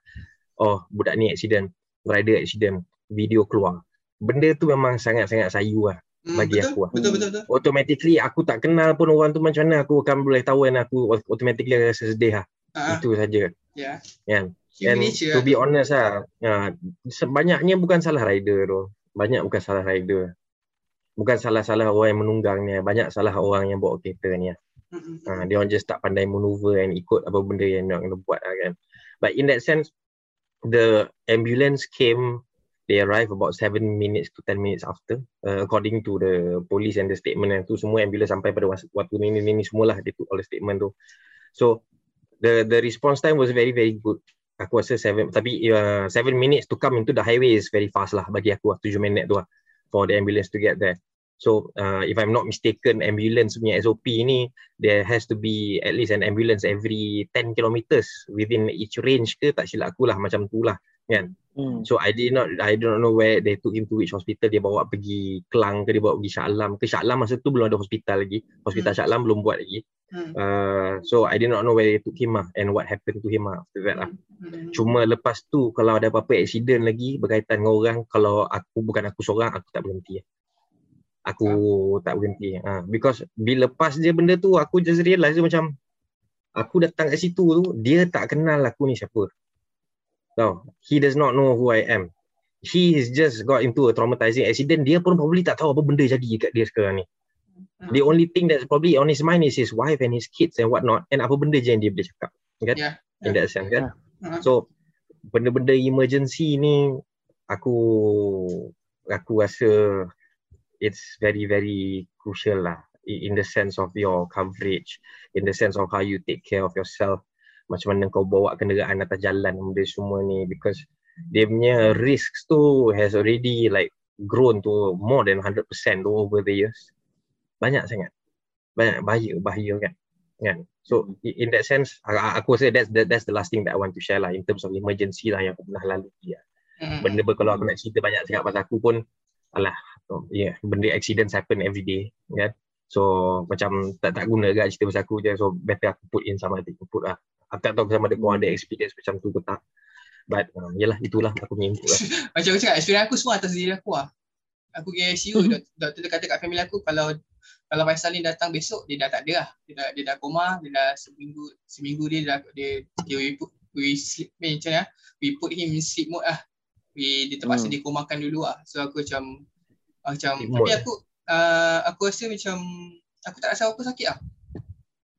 Oh budak ni accident. Rider accident. Video keluar. Benda tu memang sangat-sangat sayu lah Hmm, bagi betul, aku lah. Betul betul betul. automatically aku tak kenal pun orang tu macam mana aku akan boleh tahu kan aku automatically rasa sedih lah. Ah, Itu saja. ya. Kan? Human And to lah be honest lah, ya, sebanyaknya bukan salah rider tu. Banyak bukan salah rider. Bukan salah-salah orang yang menunggangnya, banyak salah orang yang bawa kereta ni. hmm, Ha, dia orang just tak pandai maneuver and ikut apa benda yang nak kena buat lah kan. But in that sense, the ambulance came, they arrive about 7 minutes to 10 minutes after. Uh, according to the police and the statement yang tu, semua ambulance sampai pada waktu ni, ni, ni, ni semualah dia tu oleh statement tu. So, the the response time was very very good. Aku rasa 7, tapi uh, 7 minutes to come into the highway is very fast lah bagi aku lah, 7 minit tu lah for the ambulance to get there. So uh, if I'm not mistaken, ambulance punya SOP ni there has to be at least an ambulance every 10 kilometers within each range ke tak silap aku lah macam tu lah. Hmm. So I did not I don't know where they took him to which hospital dia bawa pergi Kelang ke dia bawa pergi Shah Alam ke Shah Alam masa tu belum ada hospital lagi. Hospital Hmm. Shah Alam belum buat lagi. Hmm, Uh, so I did not know where they took him lah and what happened to him lah after that lah. hmm, Cuma lepas tu kalau ada apa-apa accident lagi berkaitan dengan orang kalau aku bukan aku seorang aku tak berhenti. Aku tak berhenti. Ha, because bila lepas je benda tu aku just realise dia macam aku datang kat situ tu dia tak kenal aku ni siapa. Tahu? He does not know who I am. He has just got into a traumatizing accident. Dia pun probably tak tahu apa benda jadi kat dia sekarang ni. Hmm. The only thing that's probably on his mind is his wife and his kids and whatnot. And apa benda je yang dia boleh cakap. Kan? Ya, In that sense kan. Ah. So benda-benda emergency ni aku aku rasa it's very very crucial lah in the sense of your coverage in the sense of how you take care of yourself macam mana kau bawa kenderaan atas jalan benda semua ni because dia punya risks tu has already like grown to more than 100% tu over the years banyak sangat. Banyak bahaya bahaya kan. Kan? So i- in that sense aku rasa that's that, that's the last thing that I want to share lah in terms of emergency lah yang aku pernah lalui lah. Hmm, benda ber- kalau aku nak cerita banyak sangat pasal aku pun alah oh, yeah, benda accidents happen every day kan? So macam tak tak guna agak cerita pasal aku je. So better aku put in sama ada input lah. Aku tak tahu sama ada korang ada experience macam tu ke tak. But uh, yelah itulah aku punya input lah. Macam aku cakap, experience aku semua atas diri aku lah. Aku pergi ICU, dok- doktor dia kata kat family aku kalau kalau Faisal ni datang besok, dia dah tak ada lah. Dia dah, dia dah koma, dia dah seminggu, seminggu dia dah, dia, dia we put, we sleep, eh, macam mana, we put him in sleep mode lah. We, dia terpaksa Hmm. dikomakan dulu lah. So aku macam, macam, Sleep tapi mode. aku, uh, aku rasa macam, aku tak rasa apa sakit lah.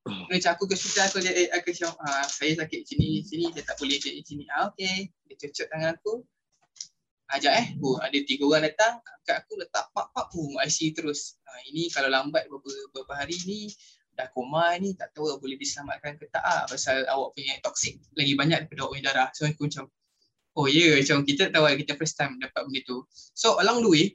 Macam aku ke hospital aku dia aku macam ah, saya sakit sini sini dia tak boleh jadi sini. Ah okey. Dia cocok tangan aku. Ajak eh. Oh, ada tiga orang datang, kat aku letak pak pak boom IC terus. Ah, ini kalau lambat beberapa beberapa hari ni dah koma ni tak tahu boleh diselamatkan ke tak ah pasal awak punya toksik lagi banyak daripada punya darah. So aku macam oh ya yeah, macam kita tahu kita first time dapat benda tu. So along the way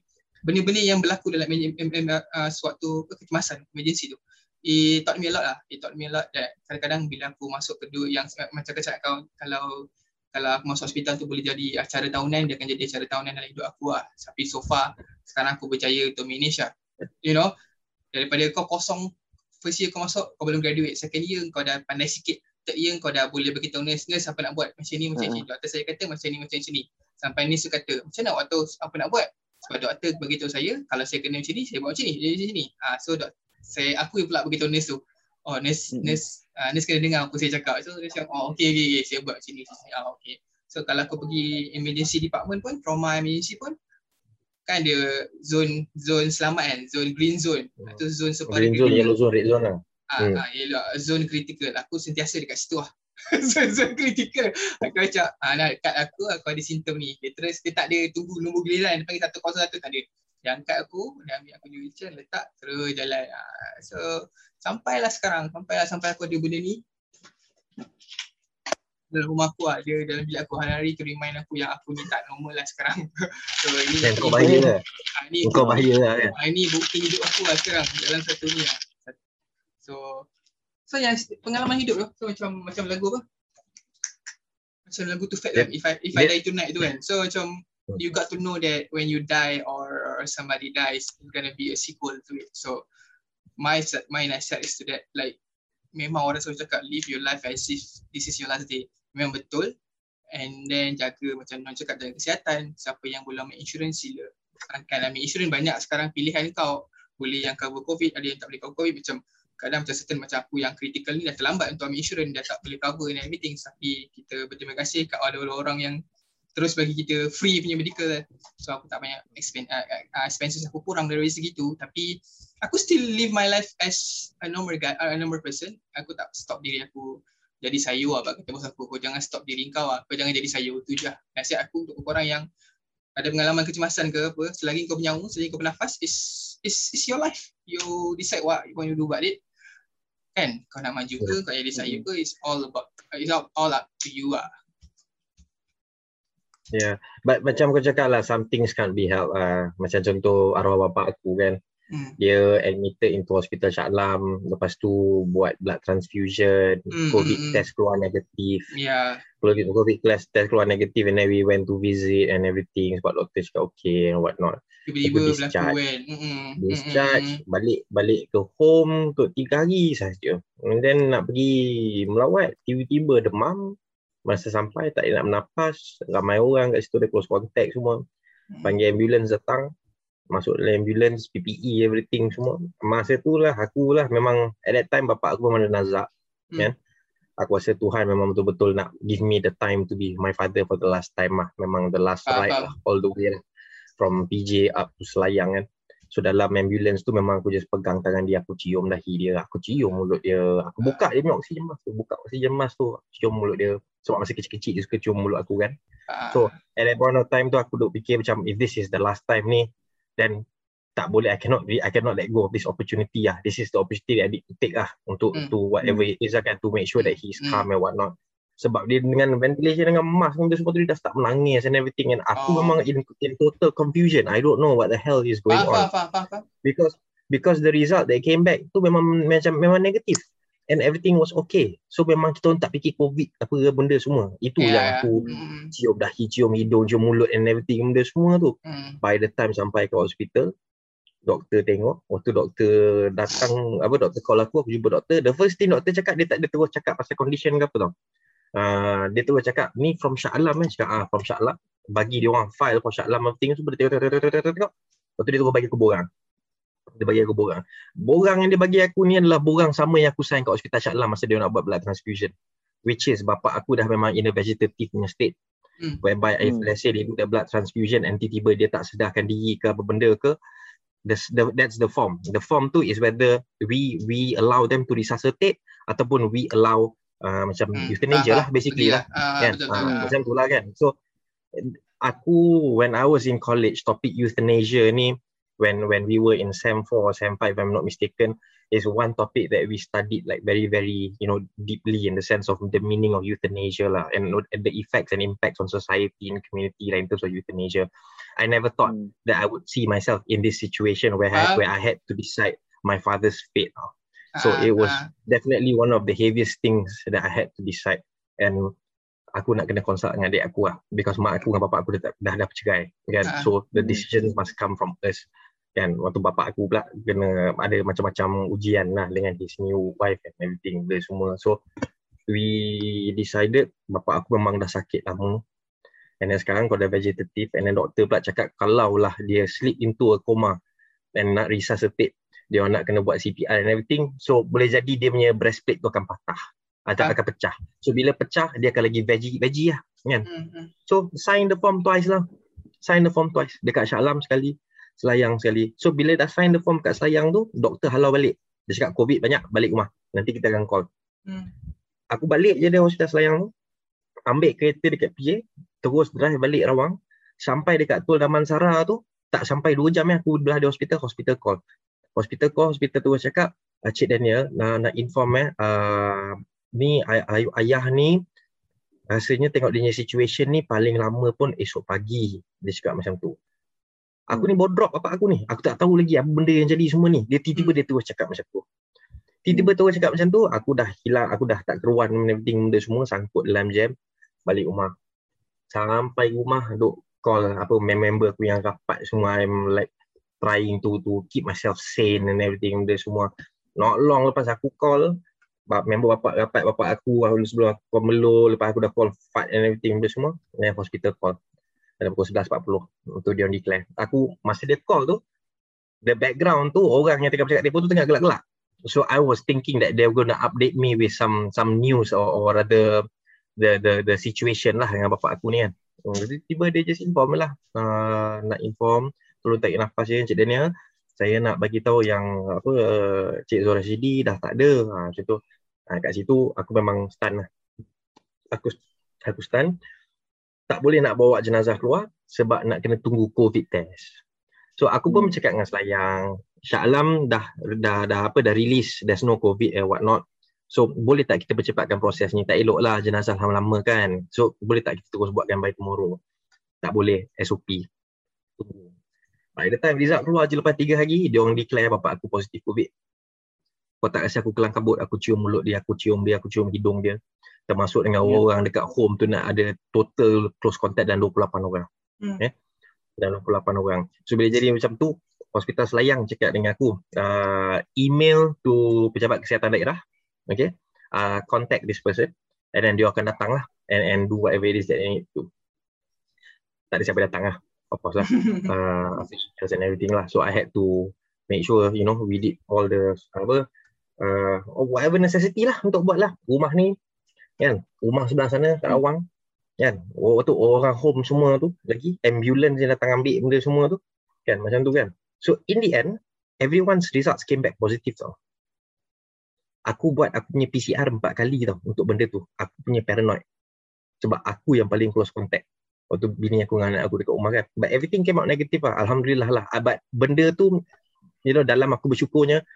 benda-benda yang berlaku dalam uh, suatu kecemasan emergency tu it taught me a lot lah. It taught me a lot that kadang-kadang bila aku masuk kedua yang macam cakap kau kalau kalau aku masuk hospital tu boleh jadi acara tahunan dia akan jadi acara tahunan dalam hidup aku lah. Tapi so far sekarang aku berjaya untuk manage lah. You know daripada kau kosong first year kau masuk kau belum graduate. Second year kau dah pandai sikit. Third year kau dah boleh beritahu nurse nurse apa nak buat macam ni macam ni. Doktor saya kata macam ni macam ni. Sampai nurse tu kata macam mana awak tahu apa nak buat? Sebab doktor beritahu saya kalau saya kena macam ni saya buat macam ni jadi macam ni. Ah so dok, saya aku pula beritahu nurse tu oh nurse Mm-mm. nurse uh, nurse kena dengar apa saya cakap so dia cakap oh okey okey okay, saya buat macam ni macam ni. ah okey so kalau aku pergi emergency department pun trauma emergency pun kan ada zone zone selamat kan zone green zone Hmm. atau zone super green zone yellow zone red zone lah Ah, Hmm. ah, yelah, zone critical. Aku sentiasa dekat situ lah. zone, zone critical. Aku macam, ah, nah, kat aku, aku ada simptom ni. Dia terus, dia tak ada tunggu, nunggu giliran. Dia panggil satu kosong satu, tak ada. Dia angkat aku, dia ambil aku di wheelchair, letak, terus jalan. Ah, so, sampailah sekarang. Sampailah sampai aku ada benda ni. Dalam rumah aku lah. Dia dalam bilik aku hari-hari tu remind aku yang aku ni tak normal lah sekarang. so, ini, Dan kau ini, bahaya lah. ah, ni, Kau bahaya lah kan. Ah, ini bukti hidup aku lah sekarang dalam satu ni lah. So, so yang pengalaman hidup tu, so macam macam lagu apa? Macam lagu tu Fat. Lamp, If I If I Yep. Die Tonight tu kan. So macam you got to know that when you die or, or somebody dies, it's gonna be a sequel to it. So my my nasihat is to that like memang orang selalu cakap live your life as if this is your last day. Memang betul. And then jaga macam non cakap jaga kesihatan. Siapa yang belum ambil insurans sila akan ambil insurans banyak sekarang pilihan kau. Boleh yang cover COVID, ada yang tak boleh cover COVID macam kadang macam certain macam aku yang critical ni dah terlambat untuk ambil insurans, dah tak boleh cover and everything. Tapi kita berterima kasih kat ada orang yang terus bagi kita free punya medical. So aku tak banyak expen- uh, uh, expenses aku kurang dari segitu tapi aku still live my life as a normal guy, uh, a normal person. Aku tak stop diri aku jadi sayu lah kata bos aku. Kau jangan stop diri kau lah. Kau jangan jadi sayu. Tu je lah. Nasihat aku untuk orang yang ada pengalaman kecemasan ke apa, selagi kau bernyawa, selagi kau bernafas, is is is your life. You decide what you want to do about it. Kan? Kau nak maju ke, kau jadi sayu ke, it's all about, it's all, all up to you lah. Yeah. But macam kau cakap lah, some things can't be helped. Uh, macam contoh arwah bapak aku kan. Hmm. Dia admitted into hospital Shah Alam. Lepas tu buat blood transfusion. Hmm, COVID hmm, hmm. test keluar negatif. Yeah. COVID, COVID test test keluar negatif and then we went to visit and everything. Sebab doktor cakap okay and what not. Tiba-tiba Aku berlaku discharge. kan. Mm-mm. Discharge, Mm-mm. balik balik ke home untuk tiga hari sahaja. And then nak pergi melawat, tiba-tiba demam. Masa sampai tak nak bernafas, ramai orang kat situ dia close contact semua. Panggil ambulance datang, masuk dalam ambulance, PPE, everything semua. Masa tu lah aku lah memang at that time bapak aku memang ada nazak. Hmm. Kan? Aku rasa Tuhan memang betul-betul nak give me the time to be my father for the last time lah. Memang the last Faham, ride lah, all the way lah. From PJ up to Selayang kan. So dalam ambulance tu memang aku just pegang tangan dia, aku cium dahi dia, aku cium mulut dia. Aku buka dia punya oksigen mask tu, buka oksigen mask tu, cium mulut dia. Sebab masa kecil-kecil dia suka cium mulut aku kan. Ah, So at that point of time tu aku duk fikir macam if this is the last time ni then tak boleh I cannot I cannot let go of this opportunity lah. This is the opportunity that I need to take lah untuk Hmm. to whatever it is lah kan to make sure that he's Hmm. calm and whatnot. Sebab dia dengan ventilation dengan mask dia semua tu dia dah start menangis and everything and aku Oh. memang in, in total confusion. I don't know what the hell is going faham, on faham, faham, faham. because because the result that came back tu memang macam memang negatif and everything was okay. So memang kita orang tak fikir covid apa benda semua. Itu Ya, yang ya. aku Mm, cium dahi, cium hidung, cium mulut and everything benda semua tu. mm. By the time sampai ke hospital, doktor tengok, waktu doktor datang, apa doktor call aku, aku jumpa doktor. The first thing doktor cakap, dia tak ada terus cakap pasal condition ke apa tau. Uh, dia terus cakap, ni from Shah Alam kan? Cakap, ah from Shah Alam. Bagi dia orang file from Shah Alam everything semua, dia tengok, tengok, tengok, tengok. Lepas tu dia terus bagi aku borang. Dia bagi aku borang. Borang yang dia bagi aku ni adalah borang sama yang aku sign kat hospital Shah Alam masa dia nak buat blood transfusion. Which is bapak aku dah memang in a vegetative punya state. Hmm. Whereby if Hmm. let's say they do the blood transfusion and tiba-tiba dia tak sedarkan diri ke apa benda ke, the, the, that's the form. The form tu is whether we we allow them to resuscitate ataupun we allow uh, macam Hmm, euthanasia faham, lah basically lah. Ah, kan? betul, Ah, betul. macam tu lah kan. So aku when I was in college topic euthanasia ni when when we were in SEM 4 or SEM 5 if I'm not mistaken is one topic that we studied like very very you know deeply in the sense of the meaning of euthanasia lah and, and the effects and impacts on society and community in terms of euthanasia. I never thought Hmm. that I would see myself in this situation where I, where I had to decide my father's fate. So Ah, it was ah. definitely one of the heaviest things that I had to decide. And aku nak kena consult dengan adik aku lah. Because mak aku dengan bapak aku dah, dah, dah bercerai. Kan? Ah. So the Hmm. decisions must come from us. Kan? Waktu bapak aku pula kena ada macam-macam ujian lah dengan his new wife and everything. Dia semua. So we decided bapak aku memang dah sakit lama. And then sekarang kau dah vegetative and then doktor pula cakap kalau lah dia slip into a coma and nak resuscitate dia nak kena buat CPR and everything so boleh jadi dia punya breastplate tu akan patah atau Ah. akan pecah so bila pecah dia akan lagi veggie veggie lah kan Hmm, hmm. so sign the form twice lah sign the form twice dekat Shah Alam sekali Selayang sekali so bila dah sign the form kat Selayang tu doktor halau balik Dia cakap COVID banyak, balik rumah. Nanti kita akan call. Hmm. Aku balik je dari hospital Selayang tu. Ambil kereta dekat PJ. Terus drive balik Rawang. Sampai dekat Tol Damansara tu. Tak sampai 2 jam aku dah di hospital. Hospital call. Hospital call, hospital terus cakap. Uh, Cik Daniel, nak, nak inform eh. Uh, ni ay- ay- ayah ni rasanya tengok dia punya situation ni paling lama pun esok pagi. Dia cakap macam tu. Aku ni bawa drop bapak aku ni. Aku tak tahu lagi apa benda yang jadi semua ni. Dia tiba-tiba dia terus cakap macam tu. Tiba-tiba terus cakap macam tu, aku dah hilang, aku dah tak keruan everything benda semua sangkut dalam jam. Balik rumah. Sampai rumah duk call apa member aku yang rapat semua I'm like trying to to keep myself sane and everything benda semua. Not long lepas aku call, bap- member bapak rapat bapak aku aku sebelum aku call Melo, lepas aku dah call Fat and everything benda semua, then hospital call pada pukul 11.40 untuk dia declare. Aku masa dia call tu, the background tu orang yang tengah bercakap telefon tu tengah gelak-gelak. So I was thinking that they're going to update me with some some news or, or rather the the the situation lah dengan bapak aku ni kan. Jadi tiba dia just inform lah. Uh, nak inform, tolong tarik nafas je Cik Daniel. Saya nak bagi tahu yang apa uh, Cik Zora Shidi dah tak ada. Ha, macam tu. Ha, kat situ aku memang stun lah. Aku aku stun tak boleh nak bawa jenazah keluar sebab nak kena tunggu COVID test. So aku pun Hmm. bercakap dengan Selayang, Shah Alam dah dah dah apa dah release there's no COVID and what not. So boleh tak kita percepatkan proses ni? Tak elok lah jenazah lama-lama kan. So boleh tak kita terus buatkan by tomorrow? Tak boleh SOP. Tunggu. By the time result keluar je lepas 3 hari, dia orang declare bapak aku positif COVID. Kau tak rasa aku kelang kabut, aku cium mulut dia, aku cium dia, aku cium hidung dia. Termasuk dengan Ya. orang dekat home tu nak ada total close contact dan 28 orang Hmm. dan 28 orang. So bila jadi macam tu, Hospital Selayang cakap dengan aku, uh, email to pejabat kesihatan daerah, okay, uh, contact this person and then dia akan datang lah and, and do whatever it is that they need to. Tak ada siapa datang lah, of course lah. uh, and everything lah. So I had to make sure, you know, we did all the, apa, uh, whatever necessity lah untuk buat lah. Rumah ni, kan, rumah sebelah sana kat Rawang, kan? Orang tu orang home semua tu lagi ambulance yang datang ambil benda semua tu. Kan? Macam tu kan? So in the end everyone's results came back positive tau. Aku buat aku punya PCR empat kali tau untuk benda tu. Aku punya paranoid. Sebab aku yang paling close contact. Waktu bini aku dengan anak aku dekat rumah kan? But everything came out negative lah. Alhamdulillah lah. Ah, but benda tu you know dalam aku bersyukurnya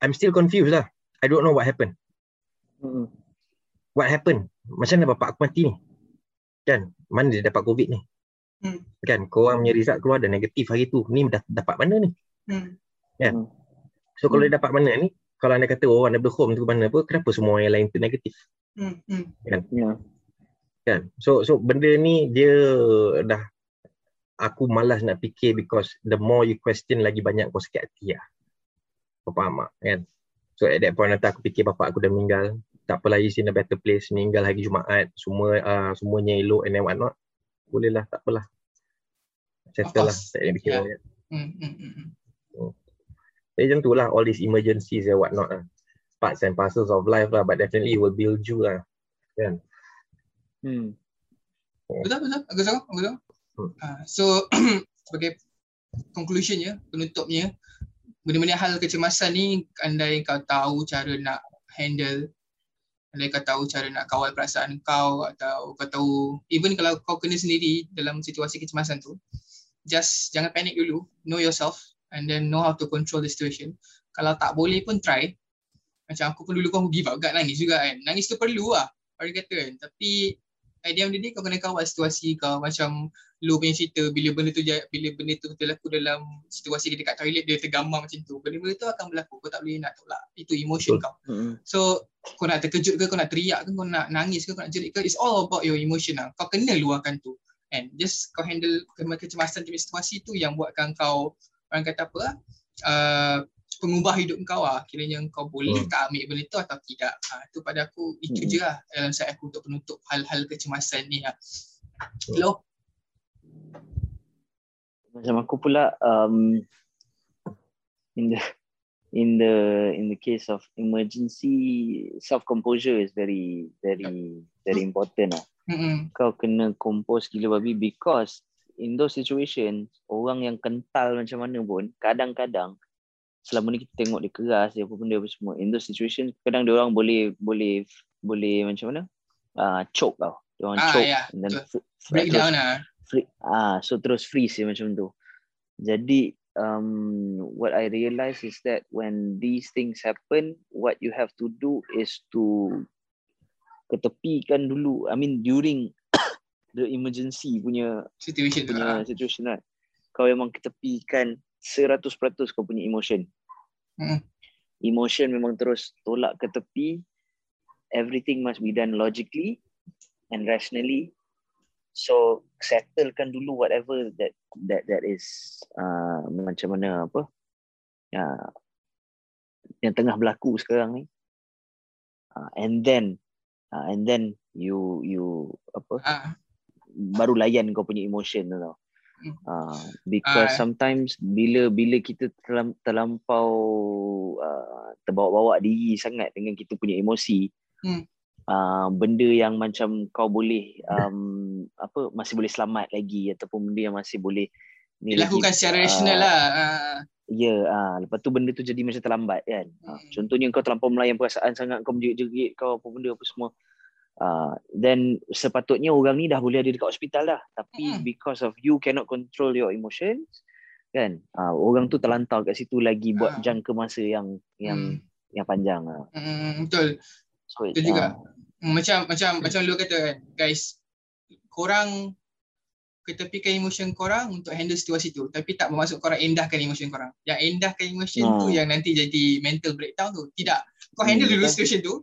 I'm still confused lah. I don't know what happened. Hmm. What happened macam mana bapak aku mati ni? Kan? Mana dia dapat covid ni? Hmm. kan? Korang punya result keluar dah negatif hari tu. Ni dah dapat mana ni? Hmm. so kalau Hmm. dia dapat mana ni? Kalau anda kata oh anda home tu mana apa? Kenapa semua yang lain tu negatif? Hmm. Hmm. Ya. kan? So so benda ni dia dah aku malas nak fikir because the more you question lagi banyak kau sakit hati lah. Kau faham tak? Kan? So at that point nanti aku fikir bapak aku dah meninggal tak apalah he's in a better place meninggal hari Jumaat semua uh, semuanya elok and then what not boleh lah tak apalah settle lah tak payah fikir Yeah. banyak Hmm. Hmm. Hmm. Hmm. Jadi macam tu lah all these emergencies and what not lah parts and parcels of life lah but definitely it will build you lah kan Hmm. Betul betul. Aku tahu, aku tahu. Hmm. Uh, so sebagai conclusionnya, penutupnya, benda-benda hal kecemasan ni andai kau tahu cara nak handle andai kau tahu cara nak kawal perasaan kau atau kau tahu even kalau kau kena sendiri dalam situasi kecemasan tu just jangan panik dulu know yourself and then know how to control the situation. Kalau tak boleh pun try. Macam aku pun dulu kau give up kat nangis juga kan. Nangis tu perlu lah orang kata kan. Tapi end of the day kau kena kawal situasi kau. Macam lu punya cerita bila benda tu bila benda tu berlaku dalam situasi dia dekat toilet dia tergambar macam tu benda-benda tu akan berlaku kau tak boleh nak tolak itu emotion Betul. kau Hmm. so kau nak terkejut ke kau nak teriak ke kau nak nangis ke kau nak jerit ke it's all about your emotion lah kau kena luahkan tu and just kau handle ke- kecemasan punya situasi tu yang buatkan kau orang kata apa uh, pengubah hidup kau lah kiranya kau boleh Hmm. tak ambil benda tu atau tidak ha, tu pada aku itu Hmm. je lah dalam saya aku untuk penutup hal-hal kecemasan ni lah Hmm. Macam aku pula um, in the in the in the case of emergency self composure is very very very important lah. Mm-mm. Kau kena compose gila babi because in those situations orang yang kental macam mana pun kadang-kadang selama ni kita tengok dia keras dia apa benda apa semua in those situation kadang dia orang boleh boleh boleh macam mana uh, choke tau dia orang Ah, choke ya, and then Breakdown terus lah. Free, ah so terus freeze dia macam tu jadi um what i realize is that when these things happen what you have to do is to ketepikan dulu i mean during the emergency punya Situation tu. punya ah. situation kan kau memang ketepikan 100% kau punya emotion Hmm. emotion memang terus tolak ke tepi everything must be done logically and rationally so settlekan dulu whatever that that that is uh, macam mana apa uh, yang tengah berlaku sekarang ni uh, and then uh, and then you you apa Ah, baru layan kau punya emotion tu tau. Hmm. Uh, because Ah. sometimes bila bila kita terlam, terlampau uh, terbawa-bawa diri sangat dengan kita punya emosi, Hmm. Uh, benda yang macam kau boleh um, apa masih boleh selamat lagi ataupun benda yang masih boleh ni dilakukan lagi, secara ah, rasional lah. Ah, Ya, ah, lepas tu benda tu jadi macam terlambat kan. Ah, Hmm. contohnya kau terlampau melayan perasaan sangat, kau menjerit-jerit, kau apa benda apa semua. Uh, then sepatutnya orang ni dah boleh ada dekat hospital dah. Tapi Hmm. because of you cannot control your emotions, kan? Uh, orang tu terlantar kat situ lagi buat Ah. jangka masa yang yang yang panjang lah. Hmm, betul. So, Betul juga. Hmm, Macam macam macam lu kata kan, guys, korang ketepikan emotion korang untuk handle situasi tu tapi tak bermaksud korang endahkan emotion korang. Yang endahkan emotion tu Hmm. yang nanti jadi mental breakdown tu. Tidak. Kau Hmm, handle dulu betul. situation tu.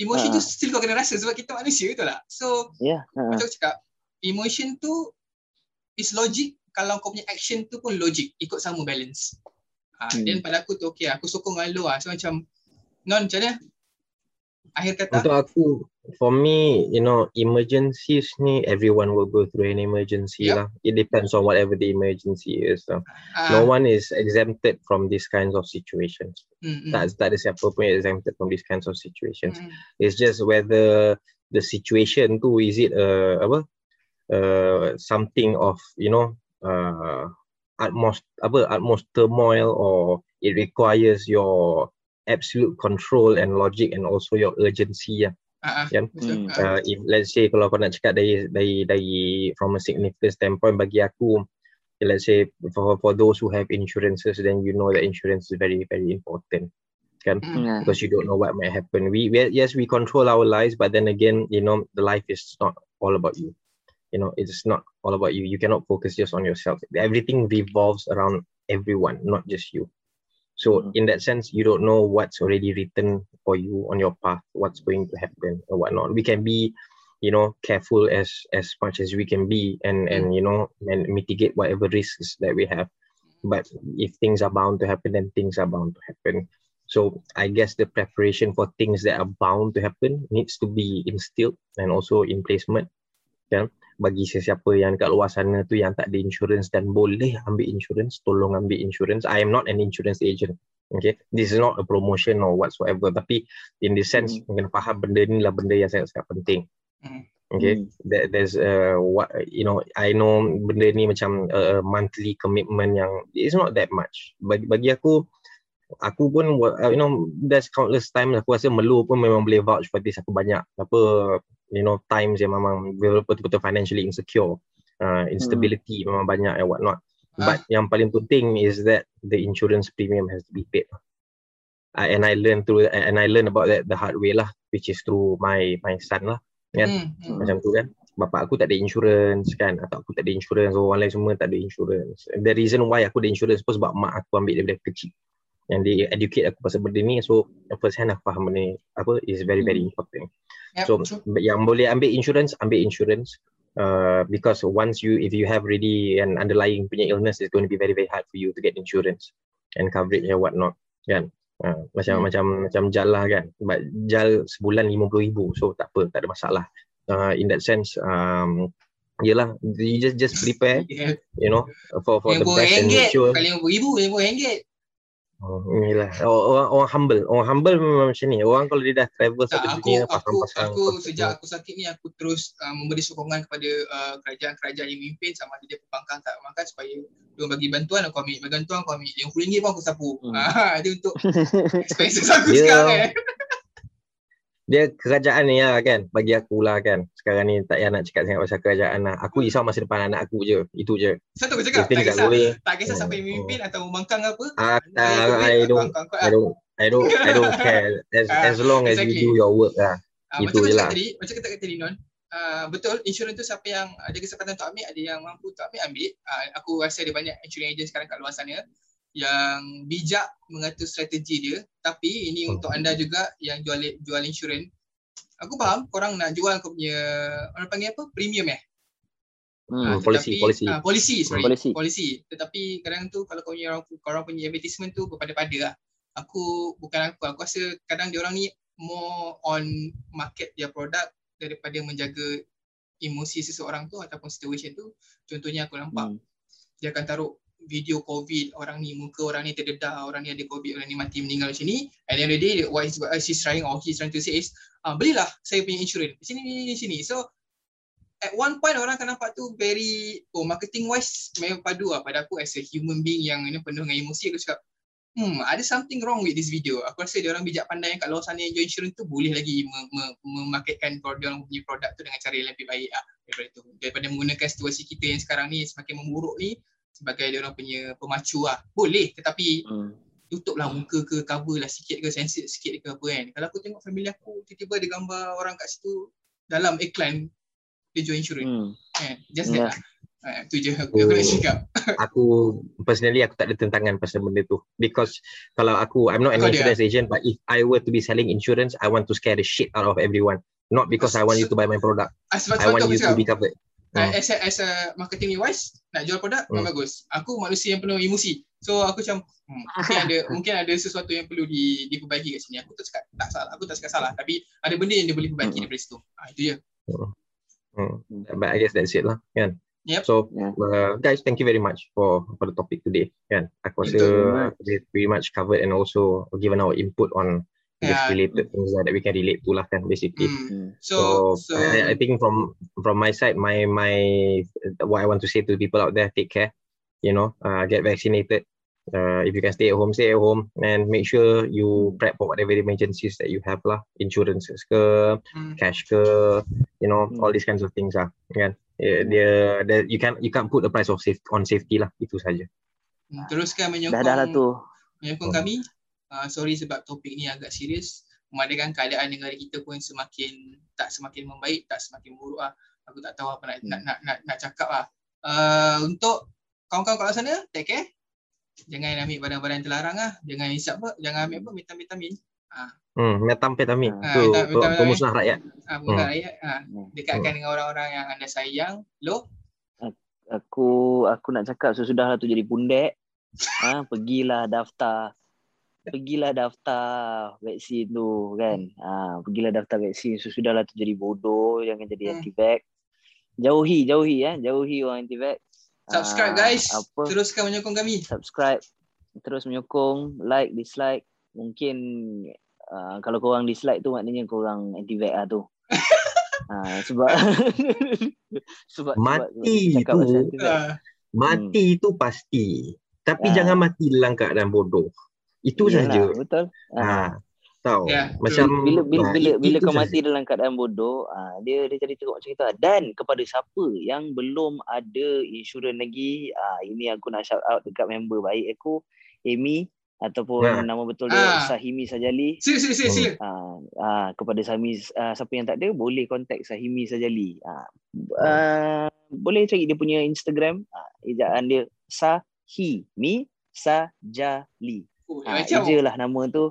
Emotion Ha. tu still kau kena rasa sebab kita manusia betul tak? So Ya, ah, macam aku cakap, emotion tu is logic kalau kau punya action tu pun logic, ikut sama balance. Ha, Hmm. then pada aku tu okay, aku sokong dengan lu lah. So macam non macam mana? Akhir kata Untuk aku, for me, you know, emergencies ni everyone will go through an emergency Yup. lah. It depends on whatever the emergency is. So. ah, No one is exempted from these kinds of situations. mm, mm, Tak, tak ada siapa pun exempted from these kinds of situations. mm, It's just whether the situation tu is it uh, apa uh, something of you know uh, utmost apa utmost turmoil or it requires your absolute control and logic and also your urgency lah. ah, ah, Kan? betul. Hmm. Ah, Uh, if let's say kalau kau nak cakap dari dari dari from a significant standpoint bagi aku okay, let's say for for those who have insurances then you know that insurance is very very important kan mm, ah, because you don't know what might happen. We, we yes we control our lives, but then again, you know, the life is not all about you. You know, it's not all about you. You cannot focus just on yourself. Everything revolves around everyone, not just you. So Mhm. in that sense, you don't know what's already written for you on your path, what's going to happen or whatnot. We can be, you know, careful as as much as we can be and and you know and mitigate whatever risks that we have. But if things are bound to happen, then things are bound to happen. So I guess the preparation for things that are bound to happen needs to be instilled and also in placement. Kan? Bagi sesiapa yang kat luar sana tu yang tak ada insurance dan boleh ambil insurance, tolong ambil insurance. I am not an insurance agent. Okay, this is not a promotion or whatsoever. Tapi in this sense, mm. kena faham benda ni lah benda yang sangat-sangat penting. mm, Okay, Hmm. there, there's uh, what you know. I know benda ni macam a, a monthly commitment yang it's not that much. Bagi bagi aku, aku pun uh, you know there's countless times aku rasa Melu pun memang boleh vouch for this aku banyak apa you know times yang memang betul-betul financially insecure uh, instability hmm. memang banyak and whatnot. Ah, but yang paling penting is that the insurance premium has to be paid. Uh, and I learned through and I learned about that the hard way lah which is through my my son lah kan? Mm, mm, macam tu kan? Bapak aku tak ada insurance kan? Atau aku tak ada insurance orang lain semua tak ada insurance. The reason why aku ada insurance pun sebab mak aku ambil daripada kecil yang dia educate aku pasal benda ni so first hand aku faham benda ni apa is very very important yep, so true. yang boleh ambil insurance ambil insurance uh, because once you if you have really an underlying punya illness it's going to be very very hard for you to get insurance and coverage and whatnot kan uh, macam Hmm. macam macam jal lah kan but jal sebulan 50000 so tak apa tak ada masalah uh, in that sense um yelah you just just prepare Yeah. you know for for the best and make sure bukan lima ribu, lima ringgit. Oh, inilah Oh, orang, orang humble orang humble memang macam ni orang kalau dia dah travel Tak, satu aku dunia aku pasang-pasang aku konsep sejak aku sakit ni aku terus uh, memberi sokongan kepada uh, kerajaan-kerajaan yang memimpin sama ada dia pembangkang tak pembangkang supaya dia bagi bantuan aku ambil bagi bantuan aku ambil RM50 pun aku sapu. Hmm. Ah dia untuk expenses aku Dia- sekarang eh. Dia kerajaan ni lah kan bagi aku lah kan sekarang ni tak payah nak cakap sangat pasal kerajaan lah aku risau masa depan anak aku je itu je Satu aku cakap tak tinggal kisah lawyer tak kisah siapa yang Oh. memimpin atau membangkang apa. Ah, ah, duit, I aku don't bangkang kau I don't I don't I don't care as Ah, as long as exactly. you do your work lah Ah, Itu macam je lah. tadi, macam kata tadi Non, uh, betul insurans tu siapa yang ada kesempatan untuk ambil, ada yang mampu untuk ambil, ambil. Uh, aku rasa ada banyak insurance agent sekarang kat luar sana yang bijak mengatur strategi dia. Tapi ini Hmm. untuk anda juga yang jual jual insurans. Aku faham korang nak jual kau punya orang panggil apa? Premium eh? Hmm. Ah, polisi, tetapi- polisi. ah, polisi, sorry. Polisi. Polisi. Tetapi kadang tu kalau kau punya orang, korang punya advertisement tu berpada-pada lah. Aku bukan aku, aku rasa kadang dia orang ni more on market dia produk daripada menjaga emosi seseorang tu ataupun situation tu. Contohnya aku nampak Hmm. dia akan taruh video COVID, orang ni muka orang ni terdedah, orang ni ada COVID, orang ni mati meninggal macam ni. At the end of the day, what he's, what she's trying or he's trying to say is, ah, belilah saya punya insurance. Di sini, di sini. So, at one point orang akan nampak tu very, oh marketing wise memang padu lah pada aku as a human being yang know, penuh dengan emosi. Aku cakap, hmm ada something wrong with this video. Aku rasa dia orang bijak pandai kat luar sana yang jual insurance tu boleh lagi mem- mem- memarketkan produk orang punya produk tu dengan cara yang lebih baik lah daripada tu. Daripada menggunakan situasi kita yang sekarang ni semakin memburuk ni sebagai dia orang punya pemacu lah. Boleh tetapi Hmm. tutuplah muka ke cover lah sikit ke sensitif sikit ke apa kan. Kalau aku tengok family aku tiba-tiba ada gambar orang kat situ dalam iklan dia jual insurans. Hmm. Kan? Just Ya. that lah. Ha, tu je aku, aku nak Oh. cakap. aku personally aku tak ada tentangan pasal benda tu because kalau aku I'm not an Kau insurance agent but if I were to be selling insurance I want to scare the shit out of everyone not because I want you to buy my product Ah, sebab I sebab want you to be covered Uh, Hmm. as a, as a marketing wise nak jual produk Hmm. hmm. bagus. Aku manusia yang penuh emosi. So aku macam hmm, mungkin ada mungkin ada sesuatu yang perlu di, diperbaiki kat sini. Aku tak cakap tak salah. Aku tak cakap salah tapi ada benda yang dia boleh perbaiki Hmm. daripada situ. Ah itu je. Hmm. but I guess that's it lah kan Yep. so Yeah. uh, guys thank you very much for for the topic today kan aku rasa we pretty much covered and also given our input on Yeah. related things that we can relate to lah kan basically Hmm. Hmm. So so, I, I think from from my side, my my what I want to say to people out there, take care. You know, uh, get vaccinated. Uh, if you can stay at home, stay at home, and make sure you prep for whatever emergencies that you have lah. Insurances ke, hmm. cash ke, you know, Hmm. all these kinds of things lah. Kan? Yeah, dia, dia, you can you can't put the price of safe on safety lah. Itu saja. Teruskan Dah menyokong dah lah tu. menyokong Hmm. kami. Uh, sorry sebab topik ni agak serius. Memadakan keadaan negara kita pun semakin tak semakin membaik, tak semakin buruk lah. Aku tak tahu apa nak Hmm. nak nak nak, nak cakap lah. Uh, untuk kawan-kawan kat sana, take care. Jangan ambil barang-barang terlarang lah. Jangan hisap apa, jangan ambil apa, vitamin-vitamin. Hmm, metamfetamin. Ah, tu metam- pemusnah rakyat. Ah, Hmm. rakyat. Ah, Hmm. dekatkan dengan orang-orang yang anda sayang. Lo, Aku aku nak cakap sesudahlah tu jadi pundek. Ha, pergilah daftar. Pergilah daftar vaksin tu kan. Ha, pergilah daftar vaksin sesudahlah tu jadi bodoh, jangan jadi Hmm. anti vax. Jauhi, jauhi ya, jauhi orang anti vax. subscribe guys. Apa? Teruskan menyokong kami. subscribe, terus menyokong, like, dislike. Mungkin uh, kalau korang dislike tu maknanya korang anti vax lah tu. uh, sebab sebab Mati sebab tu. anti-vax. Ah, Mati itu pasti. Tapi Ah. jangan mati dalam keadaan bodoh. Itu Yalah, saja. Betul. Ah. Ha, tahu. Ya, Macam bila bila ah, bila, bila kau mati dalam keadaan bodoh, ah dia dia jadi teruk macam itu. Dan kepada siapa yang belum ada insurans lagi, ah ini aku nak shout out dekat member baik aku, Amy ataupun Ah. nama betul dia Ah. Sahimi Sajali. Sila, sila, sila, sila. Ah, ah kepada Sahimi ah, siapa yang tak ada boleh contact Sahimi Sajali. Ah, ah, boleh cari dia punya Instagram, ah, ejaan dia Sahimi Sajali. Oh, Ha, macam eja lah nama tu.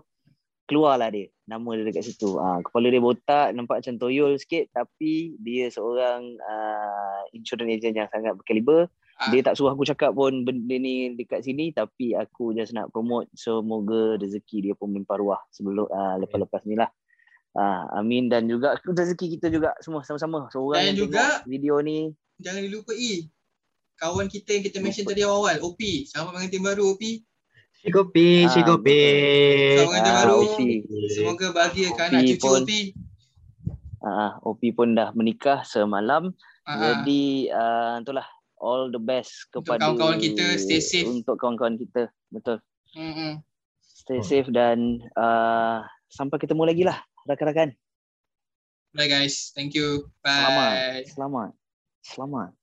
Keluarlah dia. Nama dia dekat situ. Ha, kepala dia botak nampak macam toyol sikit tapi dia seorang uh, insurance agent yang sangat berkaliber. Ah. dia tak suruh aku cakap pun benda ni dekat sini tapi aku just nak promote. Semoga rezeki dia pun melimpah ruah sebelum uh, lepas-lepas ni lah. Ah, amin dan juga rezeki kita juga semua sama-sama. Seorang Dan yang juga- video ni. jangan dilupai kawan kita yang kita mention tadi awal-awal OP selamat pengantin baru OP Si kopi, si Ah, kopi. Selamat Ah, baru. Opi. Semoga bahagia kan anak cucu pun. Opi. Ah, Opi pun dah menikah semalam. Ah, ah. Jadi uh, itulah all the best Untuk kepada kawan-kawan kita, stay safe. Untuk kawan-kawan kita. Betul. Mm-mm. Stay safe dan uh, sampai ketemu lagi lah rakan-rakan. Bye guys. Thank you. Selamat. Bye. Selamat. Selamat.